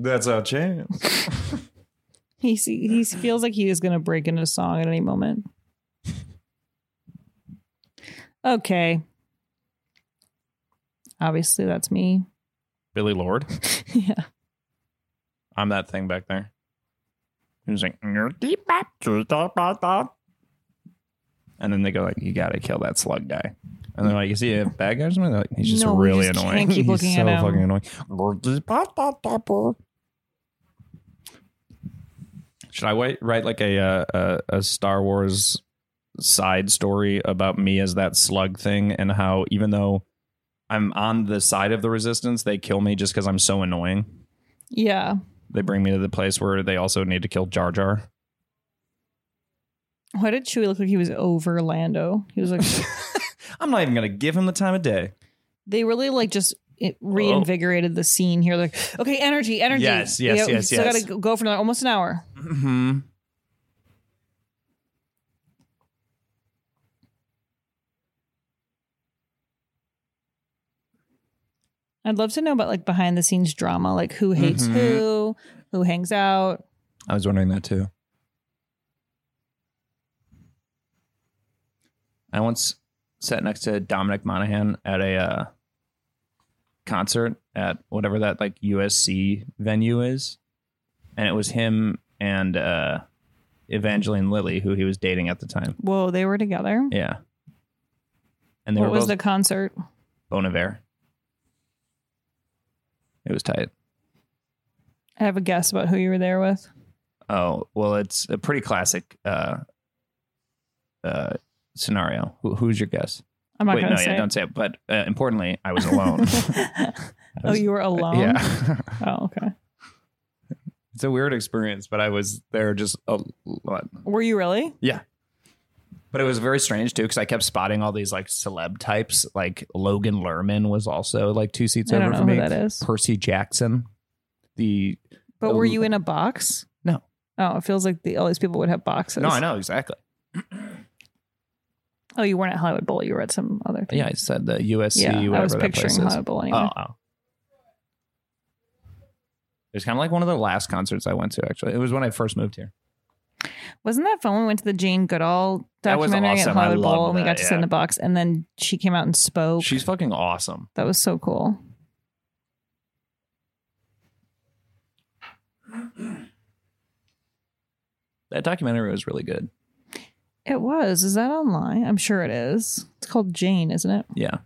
That's our chance. He see, he feels like he is going to break into song at any moment. Okay. Obviously, that's me. Billie Lourd. yeah. I'm that thing back there. He's like, and then they go like, "You gotta kill that slug guy." And they're like, "You see a bad guy or something?" They're like, He's just No, really just annoying. can't keep He's looking so at him. fucking annoying. Should I wait, write like a, uh, a a Star Wars side story about me as that slug thing and how even though I'm on the side of the resistance, they kill me just because I'm so annoying. Yeah. They bring me to the place where they also need to kill Jar Jar. Why did Chewie look like he was over Lando? He was like, I'm not even gonna give him the time of day. they really like just it reinvigorated the scene here. Like, okay, energy, energy. Yes, yes, Yeah, yes, yes. got to go for another, almost an hour. Hmm. I'd love to know about like behind the scenes drama, like who hates Mhm. who, who hangs out. I was wondering that too. I once sat next to Dominic Monaghan at a uh, concert at whatever that like USC venue is, and it was him and uh, Evangeline Lilly, who he was dating at the time. Whoa, they were together. Yeah. and they what were was both the concert? Bon Iver. It was tight. I have a guess about who you were there with. Oh well, it's a pretty classic uh, uh, scenario. Who, who's your guess? I'm not Wait, going no, to say. yeah, it. don't say it. But uh, importantly, I was alone. oh, you were alone. yeah, Oh, okay. it's a weird experience, but I was there just a lot. Were you really? Yeah. But it was very strange too because I kept spotting all these like celeb types. Like Logan Lerman was also like two seats I over don't know for who me. that is. Percy Jackson, the But were you in a box? No. Oh, it feels like the, all these people would have boxes. no, I know exactly. Oh, you weren't at Hollywood Bowl. You were at some other thing. Yeah, I said the USC. Yeah, I whatever was that picturing place is. Hollywood Bowl anyway. Oh, oh. It was kind of like one of the last concerts I went to. Actually, it was when I first moved here. Wasn't that fun? when We went to the Jane Goodall That was documentary awesome. at I Hollywood Bowl, and we got that, to sit in the box. And then she came out and spoke. She's fucking awesome. that was so cool. That documentary was really good. It was. Is that online? I'm sure it is. It's called Jane, isn't it? Yeah.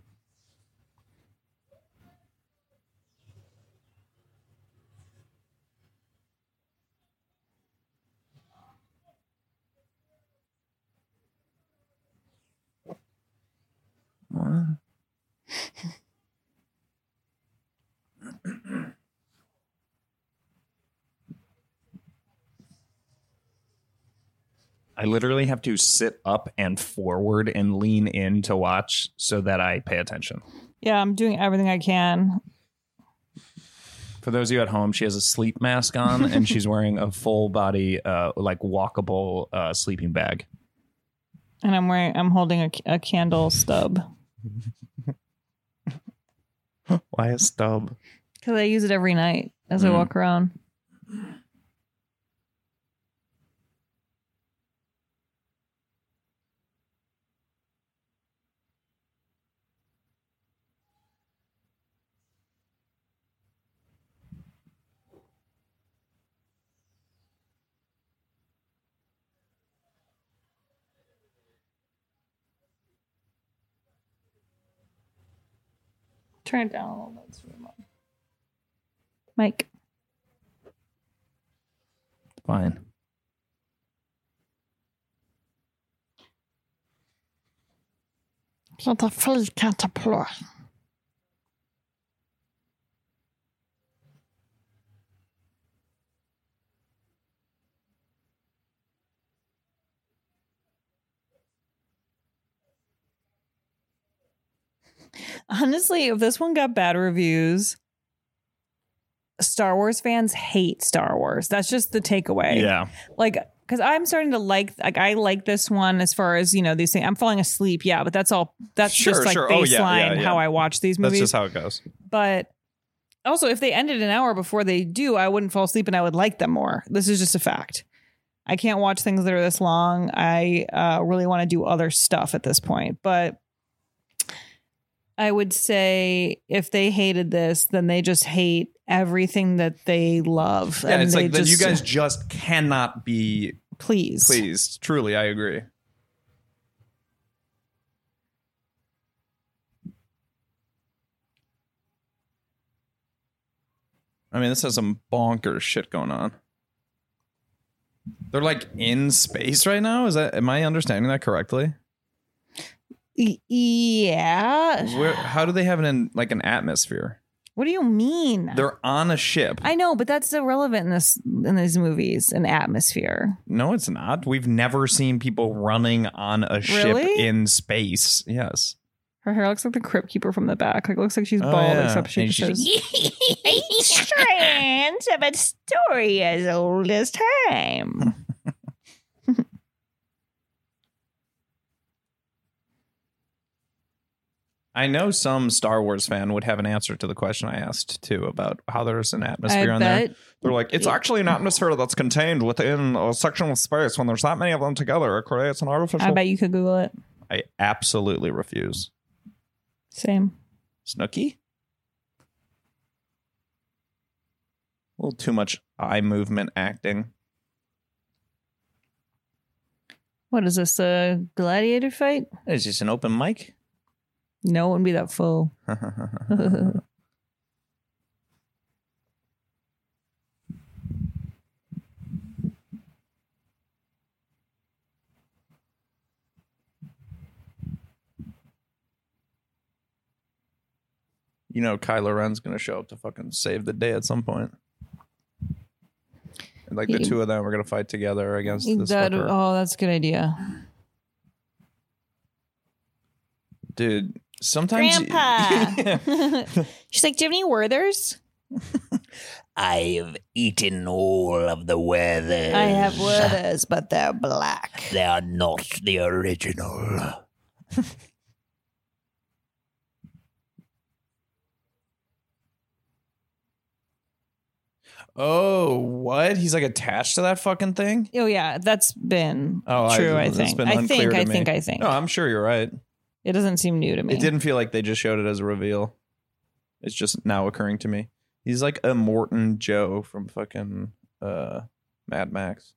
What? I literally have to sit up and forward and lean in to watch so that I pay attention. Yeah, I'm doing everything I can. For those of you at home, she has a sleep mask on and she's wearing a full body, uh, like walkable uh, sleeping bag. And I'm wearing, I'm holding a, a candle stub Why a stub? because I use it every night as I Mm. walk around. Turn it down a little bit. so we're not- Mike. Fine. Lite flygkaterpillar. Honestly, if this one got bad reviews, Star Wars fans hate Star Wars. That's just the takeaway. Yeah. Like, because I'm starting to like, like, I like this one as far as, you know, these things. I'm falling asleep. Yeah. But that's all, that's Sure, just like sure. baseline Oh, yeah, yeah, how. I watch these movies. That's just how it goes. but also, if they ended an hour before they do, I wouldn't fall asleep and I would like them more. This is just a fact. I can't watch things that are this long. I uh, really want to do other stuff at this point. But I would say if they hated this, then they just hate everything that they love. Yeah, and it's they like that you guys just cannot be please. pleased. Truly, I agree. I mean, this has some bonkers shit going on. They're like in space right now. Is that am I understanding that correctly? Yeah. Where how do they have an like an atmosphere? What do you mean? They're on a ship. I know, but that's irrelevant in this in these movies. An atmosphere. No, it's not. We've never seen people running on a ship Really? in space. Yes. Her hair looks like the crypt keeper from the back. Like looks like she's Oh, bald, yeah. except she And just she's- says strands of a story as old as time. I know some Star Wars fan would have an answer to the question I asked too about how there's an atmosphere I on there. They're like, it's actually an atmosphere that's contained within a section of space. When there's that many of them together, it creates an artificial. I bet you could Google it. I absolutely refuse. Same. Snooky? A little too much eye movement acting. What is this? A gladiator fight? Is this an open mic? No, it wouldn't be that full. you know, Kylo Ren's gonna show up to fucking save the day at some point. And like the He- two of them are gonna fight together against this That, fucker. oh, that's a good idea. Dude, sometimes Grandpa. She's like, do you have any Werthers? I've eaten all of the Werthers. I have Werthers, but they're black. They are not the original. Oh, what? He's like attached to that fucking thing? Oh yeah, that's been Oh, true. I, that's think. been I unclear think. to I me. think. I think. No, I'm sure you're right. It doesn't seem new to me. It didn't feel like they just showed it as a reveal. It's just now occurring to me. He's like Immortan Joe from fucking uh, Mad Max.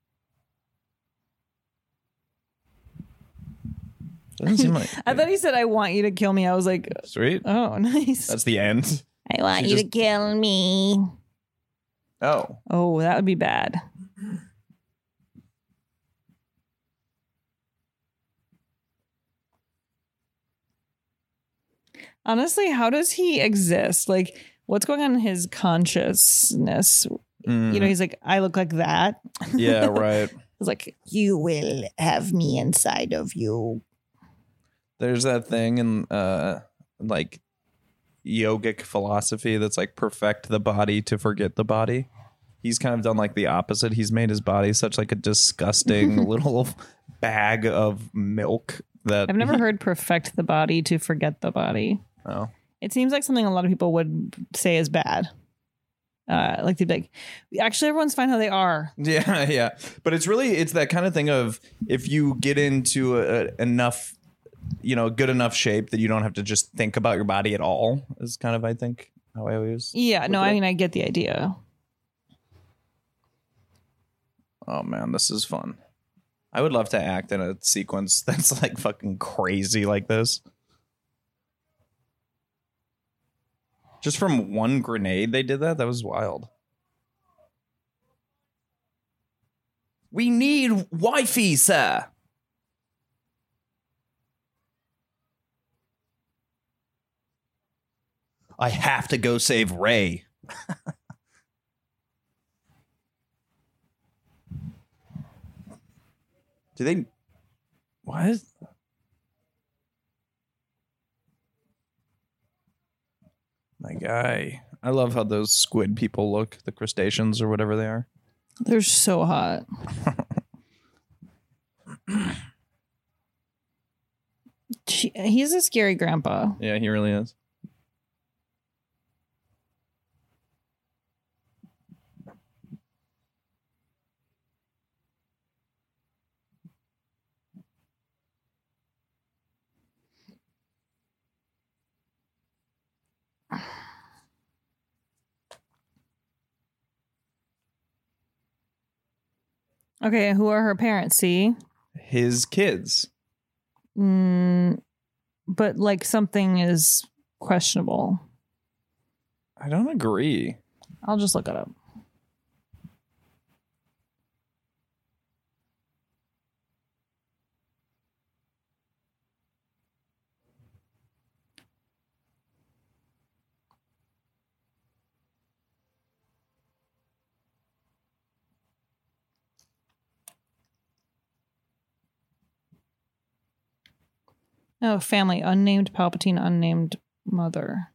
Doesn't seem like I thought he said, "I want you to kill me." I was like, sweet. "Oh, nice." That's the end. I want She you just- to kill me. Oh, oh, that would be bad. Honestly, how does he exist? Like, what's going on in his consciousness? Mm. You know, he's like, I look like that. yeah, right. It's like, You will have me inside of you. There's that thing in uh like yogic philosophy that's like perfect the body to forget the body. He's kind of done like the opposite. He's made his body such like a disgusting little bag of milk that I've never heard perfect the body to forget the body. Oh. It seems like something a lot of people would say is bad. Uh, like they'd be like, actually, everyone's fine how they are. Yeah, yeah. But it's really it's that kind of thing of if you get into a, a- enough you know, good enough shape that you don't have to just think about your body at all is kind of I think how I always Yeah, no, I mean, I get the idea. Oh man, this is fun. I would love to act in a sequence that's like fucking crazy like this. Just from one grenade they did that? That was wild. We need wifey, sir. I have to go save Rey. Do they? What? My guy. I love how those squid people look, the crustaceans or whatever they are. They're so hot. Gee, He's a scary grandpa. Yeah, he really is. Okay, who are her parents? See, His kids. mm, but like something is questionable. I don't agree. I'll just look it up. Oh, family. Unnamed Palpatine, unnamed mother.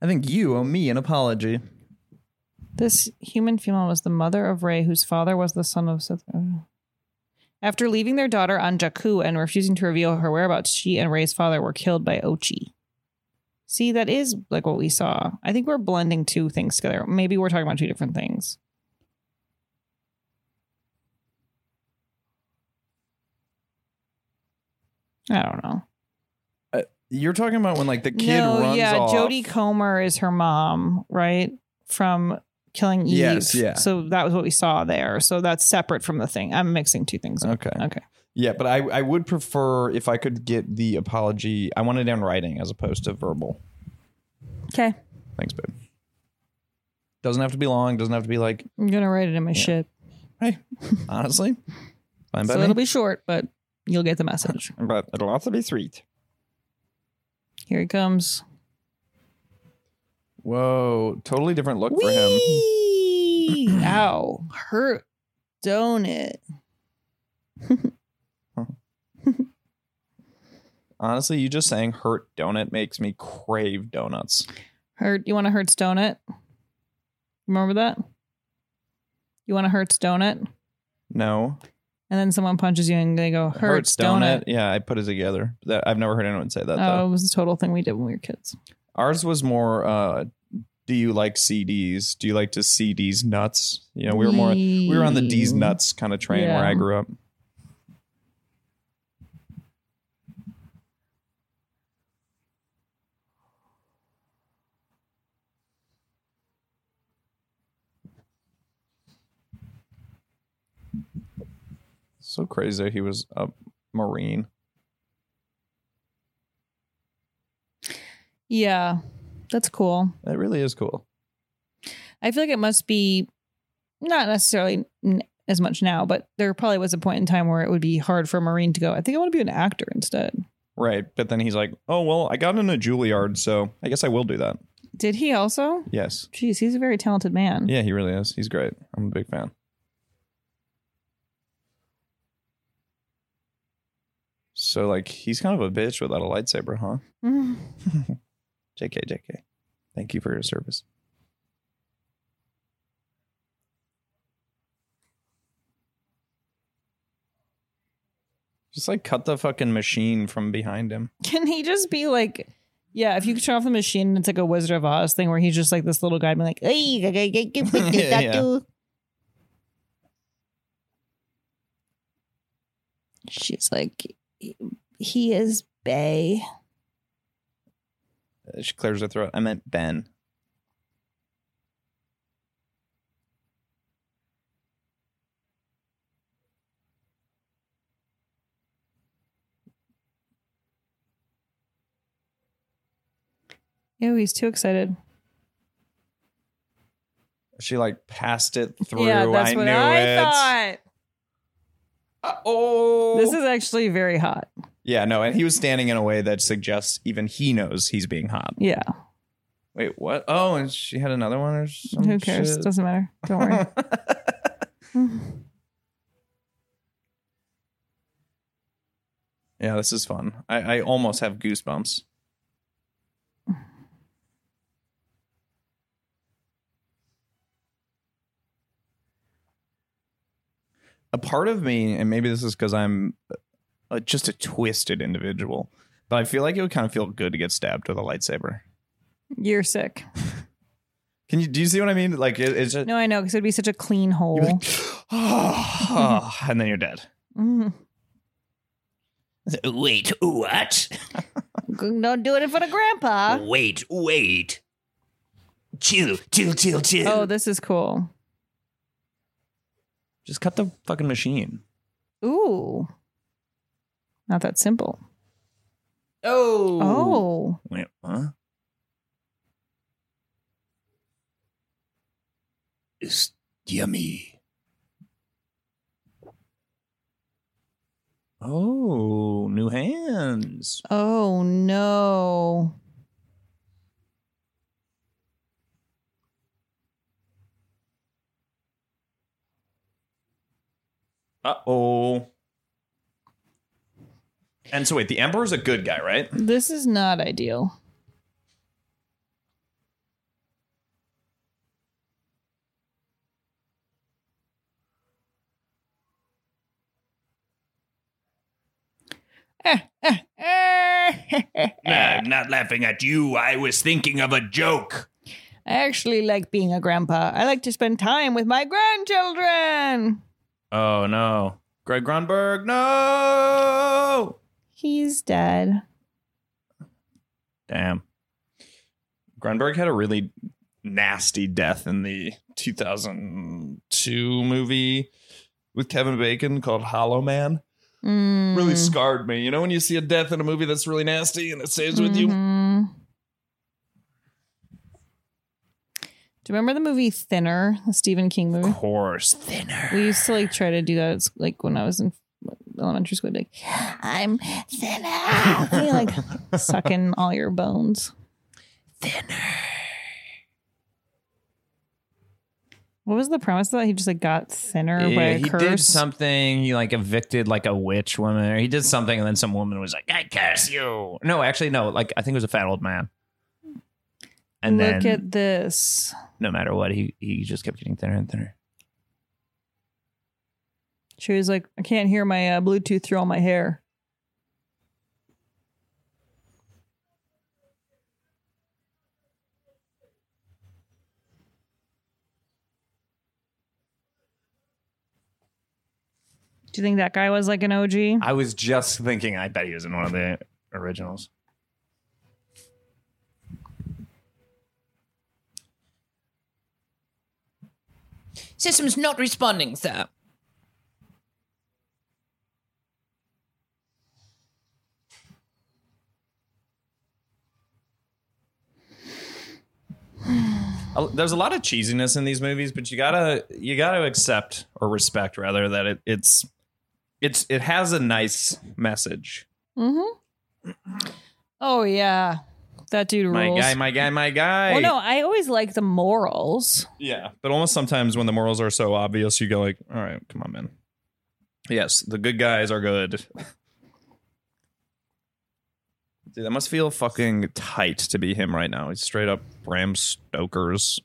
I think you owe me an apology. This human female was the mother of Rey, whose father was the son of Sith. oh. After leaving their daughter on Jakku and refusing to reveal her whereabouts, she and Rey's father were killed by Ochi. See, that is like what we saw. I think we're blending two things together. Maybe we're talking about two different things. I don't know. Uh, you're talking about when like the kid no, runs yeah, off. Jodie Comer is her mom, right? From killing Eve. Yes, yeah. So that was what we saw there. So that's separate from the thing. I'm mixing two things. Up. Okay. Okay. Yeah, but I, I would prefer if I could get the apology. I want it in writing as opposed to verbal. Okay. Thanks, babe. Doesn't have to be long. Doesn't have to be like I'm gonna write it in my shit. Hey, honestly, fine So it'll be short, but you'll get the message. but it'll also be sweet. Here he comes. Whoa, totally different look for him. Whee! Ow. Hurt. Don't it? Honestly, you just saying "hurt donut" makes me crave donuts. Hurt. You want a Hertz donut? Remember that? You want a Hertz donut? No, And then someone punches you and they go, Hertz, donut. Yeah, I put it together. That I've never heard anyone say that. Oh, though. it was a total thing we did when we were kids. Ours was more. uh Do you like CDs? Do you like to CDs nuts? You know, we were more. We were on the D's nuts kind of train where I grew up. So crazy. He was a Marine. Yeah, that's cool. That really is cool. I feel like it must be not necessarily n- as much now, but there probably was a point in time where it would be hard for a Marine to go, I think I want to be an actor instead. Right. But then he's like, oh, well, I got into Juilliard, so I guess I will do that. Did he also? Yes. Jeez, he's a very talented man. Yeah, he really is. He's great. I'm a big fan. So, like, he's kind of a bitch without a lightsaber, huh? Mm. JK, JK. Thank you for your service. Just like cut the fucking machine from behind him. Can he just be like, yeah, if you could turn off the machine, it's like a Wizard of Oz thing where he's just like this little guy being like, hey, Yeah, yeah. she's like, he is Bay. Uh, She clears her throat. I meant Ben. Ew, he's too excited. She like passed it through. yeah, that's I what knew I it. thought. Oh, This is actually very hot. yeah, no, and he was standing in a way that suggests even he knows he's being hot. Yeah. Wait, what? Oh, and she had another one or some Who cares? shit? Doesn't matter. Don't worry. yeah, this is fun. I, I almost have goosebumps. A part of me, and maybe this is because I'm uh, just a twisted individual, but I feel like it would kind of feel good to get stabbed with a lightsaber. You're sick. Can you do you see what I mean? Like it, it's just, No, I know, because it'd be such a clean hole. and then you're dead. Mhm. Wait, what? Don't do it in front of Grandpa. Wait, wait. Chill, chill, chill, chill. Oh, this is cool. Just cut the fucking machine. Ooh. Not that simple. Oh. Oh. Wait, huh? It's yummy. Oh, new hands. Oh no. Uh oh. And so wait, the Emperor's a good guy, right? This is not ideal. I'm not laughing at you. I was thinking of a joke. I actually like being a grandpa. I like to spend time with my grandchildren. Oh no. Greg Grunberg, no. He's dead. Damn. Grunberg had a really nasty death in the 2002 movie with Kevin Bacon called Hollow Man. Mm. really scarred me. You know when you see a death in a movie that's really nasty and it stays with you. Do you remember the movie Thinner, the Stephen King movie? Of course, thinner. We used to like try to do that. It's like when I was in elementary school, like I'm thinner, you like sucking all your bones. Thinner. What was the premise of that? He just like got thinner by Yeah, a he curse. did something. He like evicted like a witch woman, or he did something, and then some woman was like, "I curse you." No, actually, no. Like I think it was a fat old man. And Look then, at this. no matter what, he he just kept getting thinner and thinner. She was like, I can't hear my uh, Bluetooth through all my hair. Do you think that guy was like an OG? I was just thinking. I bet he was in one of the originals. System's not responding, sir. There's a lot of cheesiness in these movies, but you gotta you gotta accept or respect rather that it, it's it's it has a nice message. Mm-hmm. Oh yeah, that dude rules. My guy, my guy, my guy. Well, no, I always like the morals. Yeah, but almost sometimes when the morals are so obvious, you go like, "All right, come on, man." Yes, the good guys are good. Dude, that must feel fucking tight to be him right now. He's straight up Bram Stoker's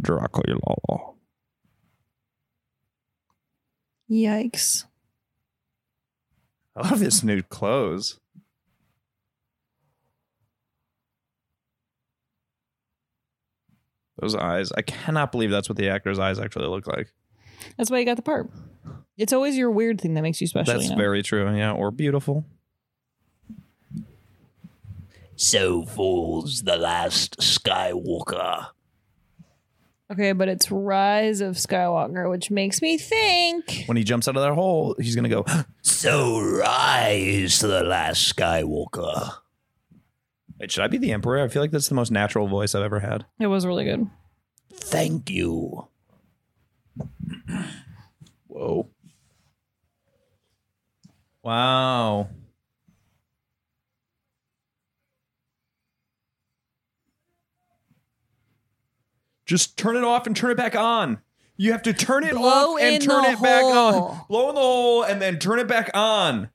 Dracula. Yikes! I love his new clothes. Those eyes. I cannot believe that's what the actor's eyes actually look like. That's why you got the part. It's always your weird thing that makes you special. That's you know? very true. Yeah, or beautiful. So falls the last Skywalker. Okay, but it's Rise of Skywalker, which makes me think. When he jumps out of that hole, he's gonna go. So rise the last Skywalker. Wait, should I be the emperor? I feel like that's the most natural voice I've ever had. It was really good. Thank you. Whoa. Wow. Just turn it off and turn it back on. You have to turn it Blow off and in turn the it back on. Blow in the hole and then turn it back on.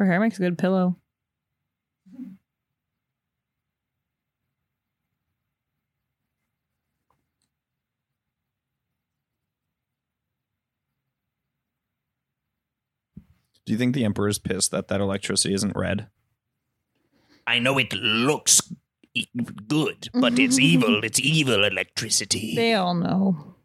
Her hair makes a good pillow. Do you think the emperor's pissed that that electricity isn't red? I know it looks e- good, but it's evil. It's evil electricity. They all know.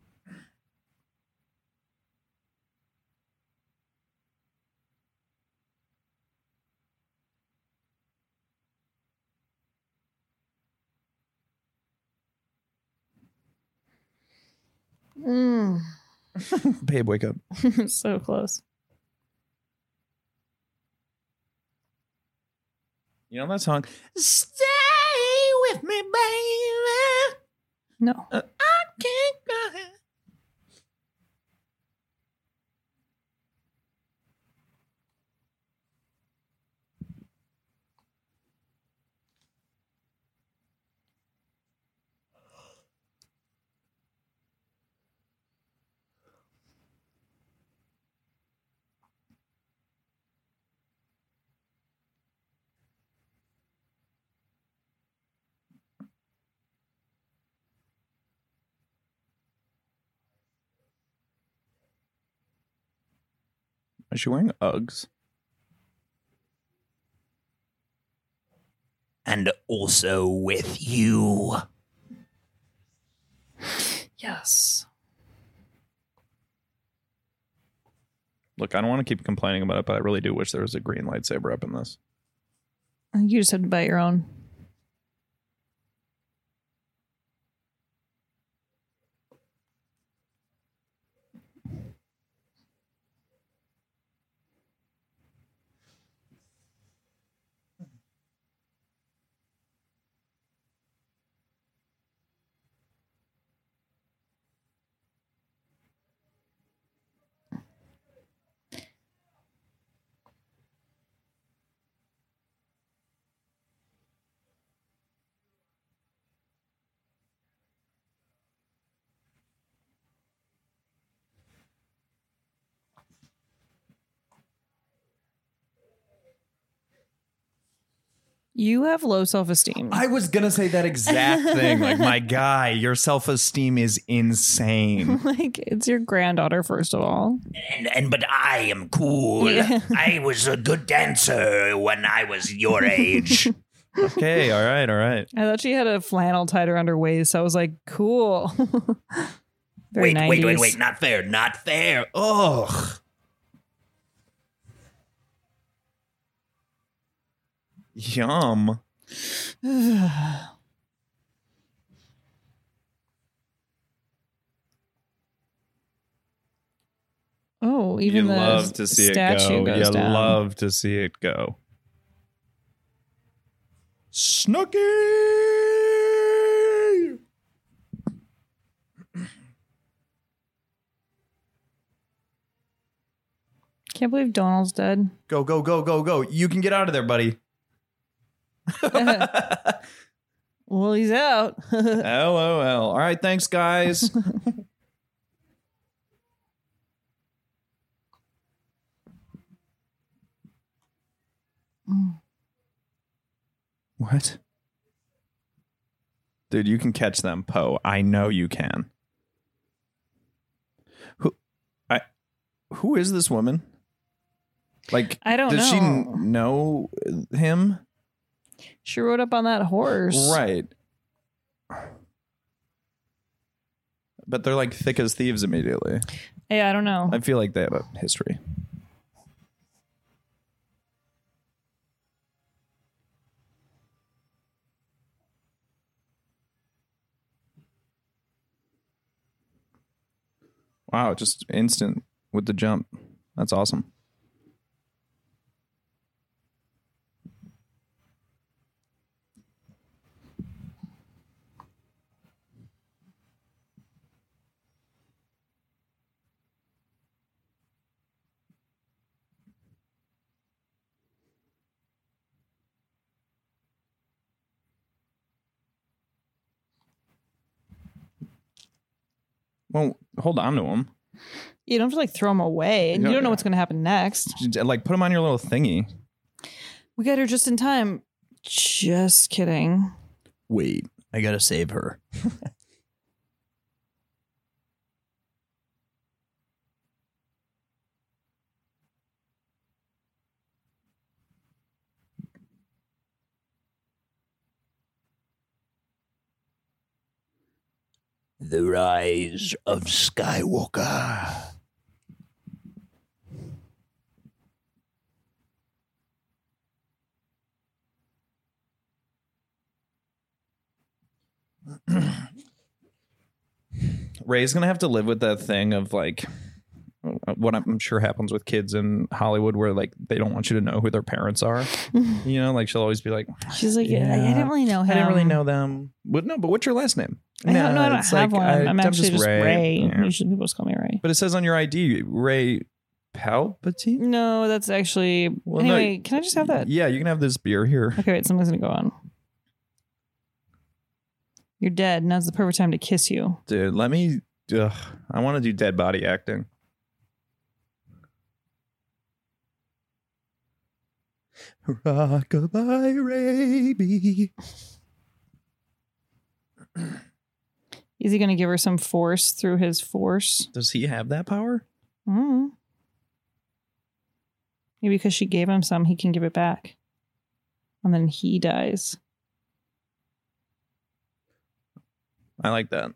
Mm. Babe, wake up. so close. You know that song? Stay with me, baby. No. I can't go. Is she wearing Uggs? And also with you. Yes. Look, I don't want to keep complaining about it, but I really do wish there was a green lightsaber up in this. You just have to buy your own. You have low self esteem. I was gonna say that exact thing. Like, my guy, your self esteem is insane. like it's your granddaughter, first of all. And, and but I am cool. Yeah. I was a good dancer when I was your age. okay, all right, all right. I thought she had a flannel tied around her waist. So I was like, cool. Very wait, wait, wait, wait! Not fair! Not fair! Ugh. Yum. oh, even you the love to see it statue go. goes You down. love to see it go. Snooky. Can't believe Domhnall's dead. Go, go, go, go, go. You can get out of there, buddy. Well, he's out. LOL. All right, thanks, guys. what? Dude, you can catch them, Poe. I know you can. Who I who is this woman? Like I don't does she know. n- know him? She rode up on that horse. Right. But they're like thick as thieves immediately. Yeah, I don't know. I feel like they have a history. Wow, just instant with the jump. That's awesome. Well, hold on to them. You don't have to like throw them away, and you don't know what's going to happen next. Like, put them on your little thingy. We got her just in time. Just kidding. Wait, I gotta save her. The rise of Skywalker. Rey's gonna have to live with that thing of like what I'm sure happens with kids in Hollywood, where like they don't want you to know who their parents are. you know, like she'll always be like, She's like, yeah, I didn't really know him. I didn't really know them. What? No, but what's your last name? I don't know. I don't have like, one. I- I'm actually just Rey. Yeah. Usually people just call me Rey. But it says on your ID, Rey Palpatine. No, that's actually. Well, no, can I just have that? Yeah, you can have this beer here. Okay, wait. Something's gonna go on. You're dead. Now's the perfect time to kiss you. Dude, let me. Ugh, I want to do dead body acting. Rockabye Raby. Is he gonna give her some force through his force? Does he have that power? Mm. Maybe because she gave him some, he can give it back, and then he dies. I like that.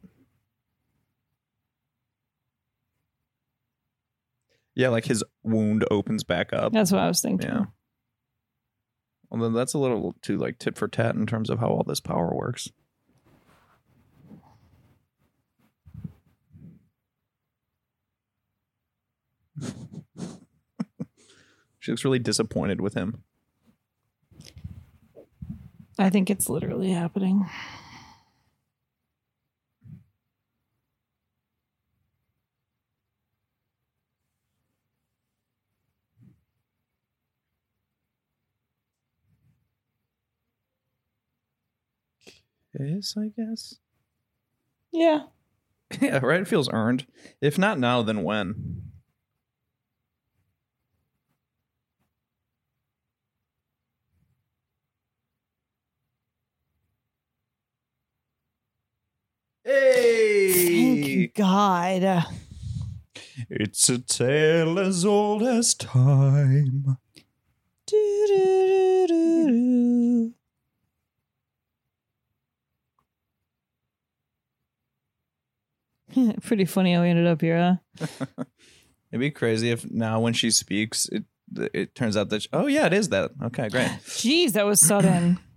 Yeah, like his wound opens back up. That's what I was thinking. Yeah. Then that's a little too like tit for tat in terms of how all this power works. she looks really disappointed with him. I think it's literally happening. is, I guess. Yeah. Yeah, right? It feels earned. If not now, then when? Hey! Thank God. It's a tale as old as time. Do, do, do, do, do. Pretty funny how we ended up here, huh? It'd be crazy if now when she speaks, it it turns out that she- oh yeah, it is that. Okay, great. Jeez, that was sudden.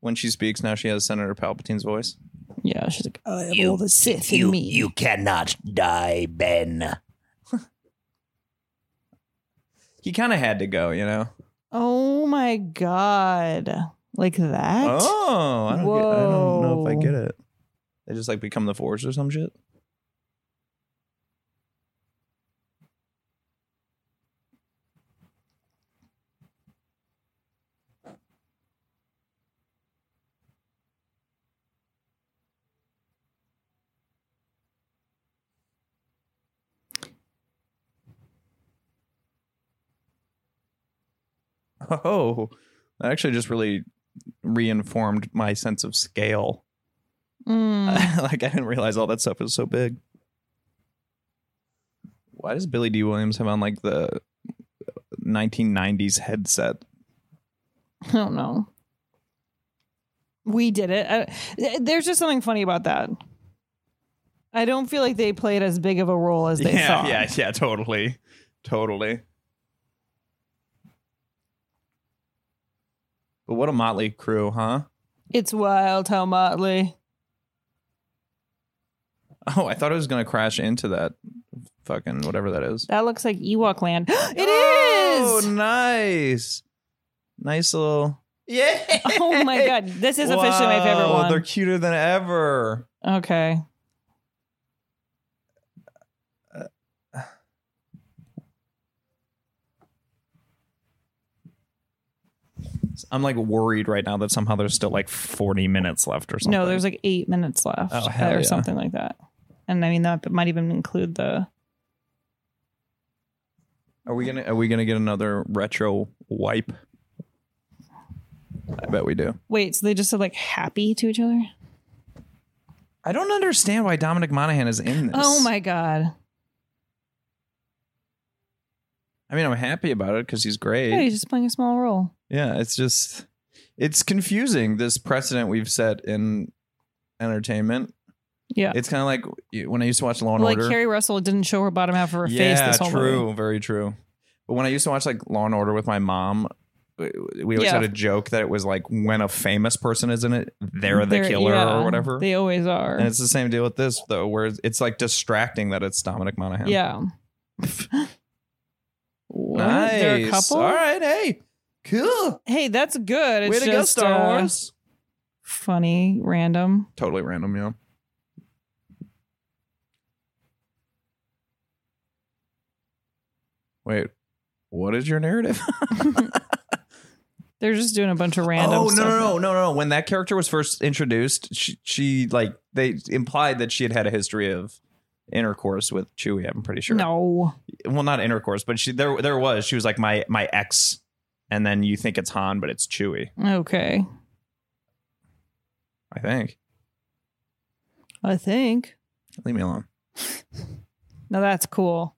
When she speaks, now she has Senator Palpatine's voice. Yeah, she's like, I have You- all the Sith in You, me. you cannot die, Ben. He kind of had to go, you know. Oh my god. Like that? Oh, I don't, get, I don't know if I get it. They just like become the Force or some shit. Oh, that actually just really reinformed my sense of scale. Mm. like I didn't realize all that stuff was so big. Why does Billy Dee Williams have on like the 1990s headset? I don't know. We did it. I, there's just something funny about that. I don't feel like they played as big of a role as they yeah, thought. yeah, yeah, totally, totally. But what a motley crew, huh? It's wild how motley. Oh, I thought it was gonna crash into that fucking whatever that is. That looks like Ewok land. It is. Oh, nice, nice little. Yeah. Oh my god, this is officially my favorite Wow, one. They're cuter than ever. Okay. I'm like worried right now that somehow there's still like 40 minutes left or something. No, there's like eight minutes left, Oh, hell or yeah. something like that. And I mean that might even include the. Are we gonna Are we gonna get another retro wipe? I bet we do. Wait, so they just said like happy to each other? I don't understand why Dominic Monaghan is in this. Oh my god! I mean, I'm happy about it because he's great. Yeah, he's just playing a small role. Yeah, it's just it's confusing this precedent we've set in entertainment. Yeah. It's kind of like when I used to watch Law and like Order. Like Keri Russell didn't show her bottom half of her face yeah, this whole true, movie. very true. But when I used to watch like Law and Order with my mom, we always Yeah. had a joke that it was like when a famous person is in it, they're the They're- killer yeah, or whatever. They always are. and it's the same deal with this though, where it's- it's like distracting that it's Dominic Monaghan. yeah. what? nice. They're a couple. All right, hey, cool. Hey, that's good. It's Way to go, just Star uh, Wars. funny, random. Totally random, yeah. Wait, what is your narrative? They're just doing a bunch of random. oh no, stuff. no no no no! When that character was first introduced, she, she like they implied that she had had a history of intercourse with Chewie. I'm pretty sure. No. well, not intercourse, but she there there was. She was like my my ex, and then you think it's Han, but it's Chewie. Okay. I think. I think. Leave me alone. Now that's cool.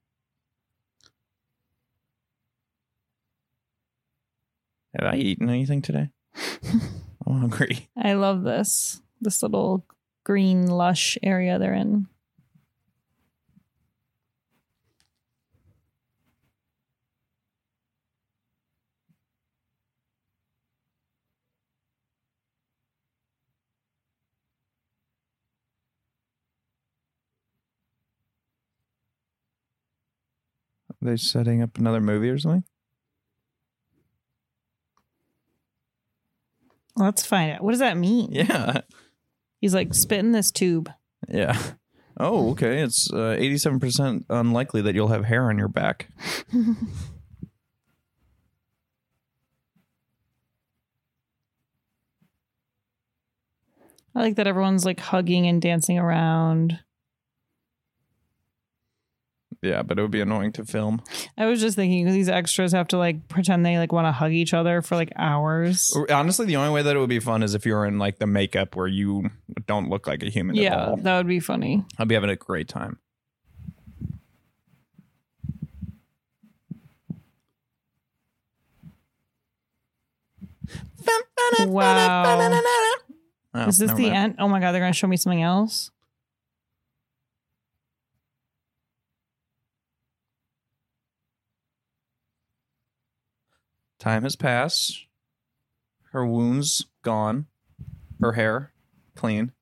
Have I eaten anything today? I'm hungry. I love this. This little green lush area they're in. They setting up another movie or something? Let's find out. What does that mean? Yeah. He's like spitting this tube. Yeah. Oh, okay. It's uh, 87% unlikely that you'll have hair on your back. I like that everyone's like hugging and dancing around. Yeah, but it would be annoying to film. I was just thinking these extras have to like pretend they like want to hug each other for like hours. Honestly, the only way that it would be fun is if you're in like the makeup where you don't look like a human at Yeah, that would be funny. I'd be having a great time. Wow. Oh, Is this the end? Oh my god, they're gonna show me something else. Time has passed. Her wounds gone. Her hair clean.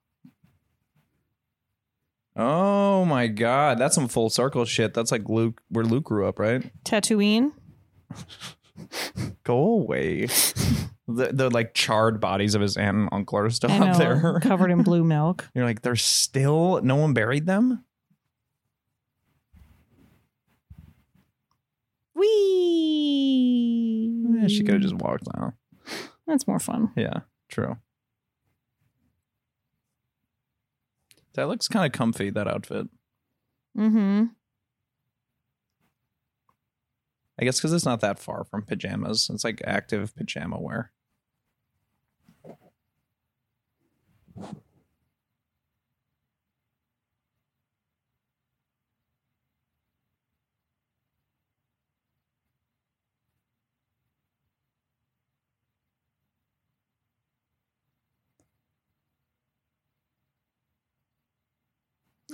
Oh my god, that's some full circle shit. That's like Luke, where Luke grew up, right? Tatooine. Go away. the, the like charred bodies of his aunt and uncle are still I up know, there. covered in blue milk. You're like, they're still no one buried them. Wee. Yeah, she could have just walked out. That's more fun. Yeah, true. That looks kind of comfy. That outfit. Mm-hmm. I guess because it's not that far from pajamas. It's like active pajama wear.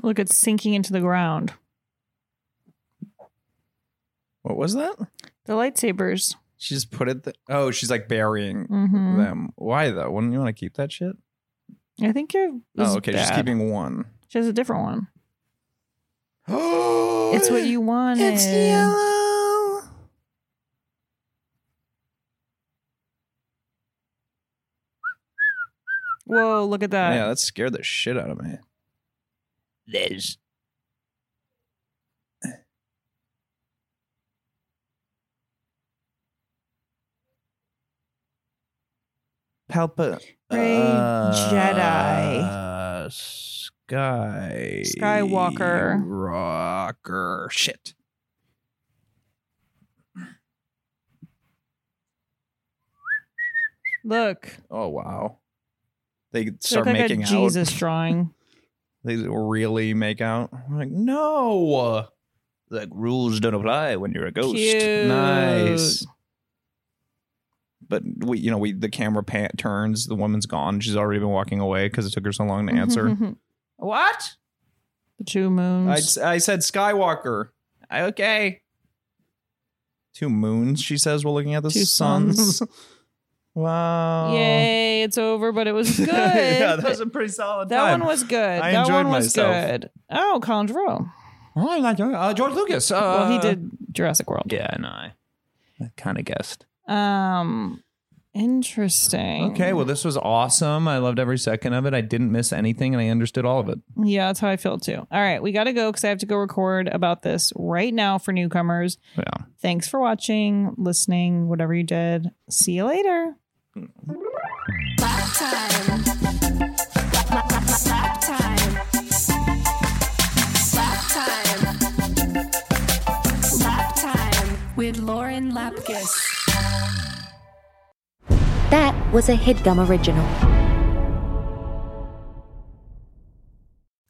Look, it's sinking into the ground. What was that? The lightsabers. She just put it. Th- oh, she's like burying Mhm. them. Why though? Wouldn't you want to keep that shit? I think you're. Oh, okay. She's keeping one. She has a different one. it's what you wanted. It's yellow. Whoa! Look at that. yeah, that scared the shit out of me. There's Palpa. Rey Jedi. Uh, Sky. Skywalker. Rocker. Shit. Look. Oh wow. They They start like making a out. Jesus drawing. They really make out. I'm like, no. like rules don't apply when you're a ghost. Cute. Nice. But we, you know, we the camera pan- turns. The woman's gone. She's already been walking away because it took her so long to mm-hmm, answer. Mm-hmm. what? the two I, moons. I said Skywalker. Okay. Two moons. She says we're looking at the Two suns. suns. wow. Yay! It's over, but it was good. yeah, that was a pretty solid. That time. one was good. I that enjoyed one was myself. good. Oh, Colin Trevorrow. Oh, I like uh, George Lucas. Uh, well, he did Jurassic World. Yeah, no, I, I kind of guessed. Um, interesting. Okay, well, this was awesome. I loved every second of it. I didn't miss anything, and I understood all of it. Yeah, that's how I feel too. All right, we got to go because I have to go record about this right now for newcomers. Yeah. Thanks for watching, listening, whatever you did. See you later. With Lauren Lapkus. That was a headgum original.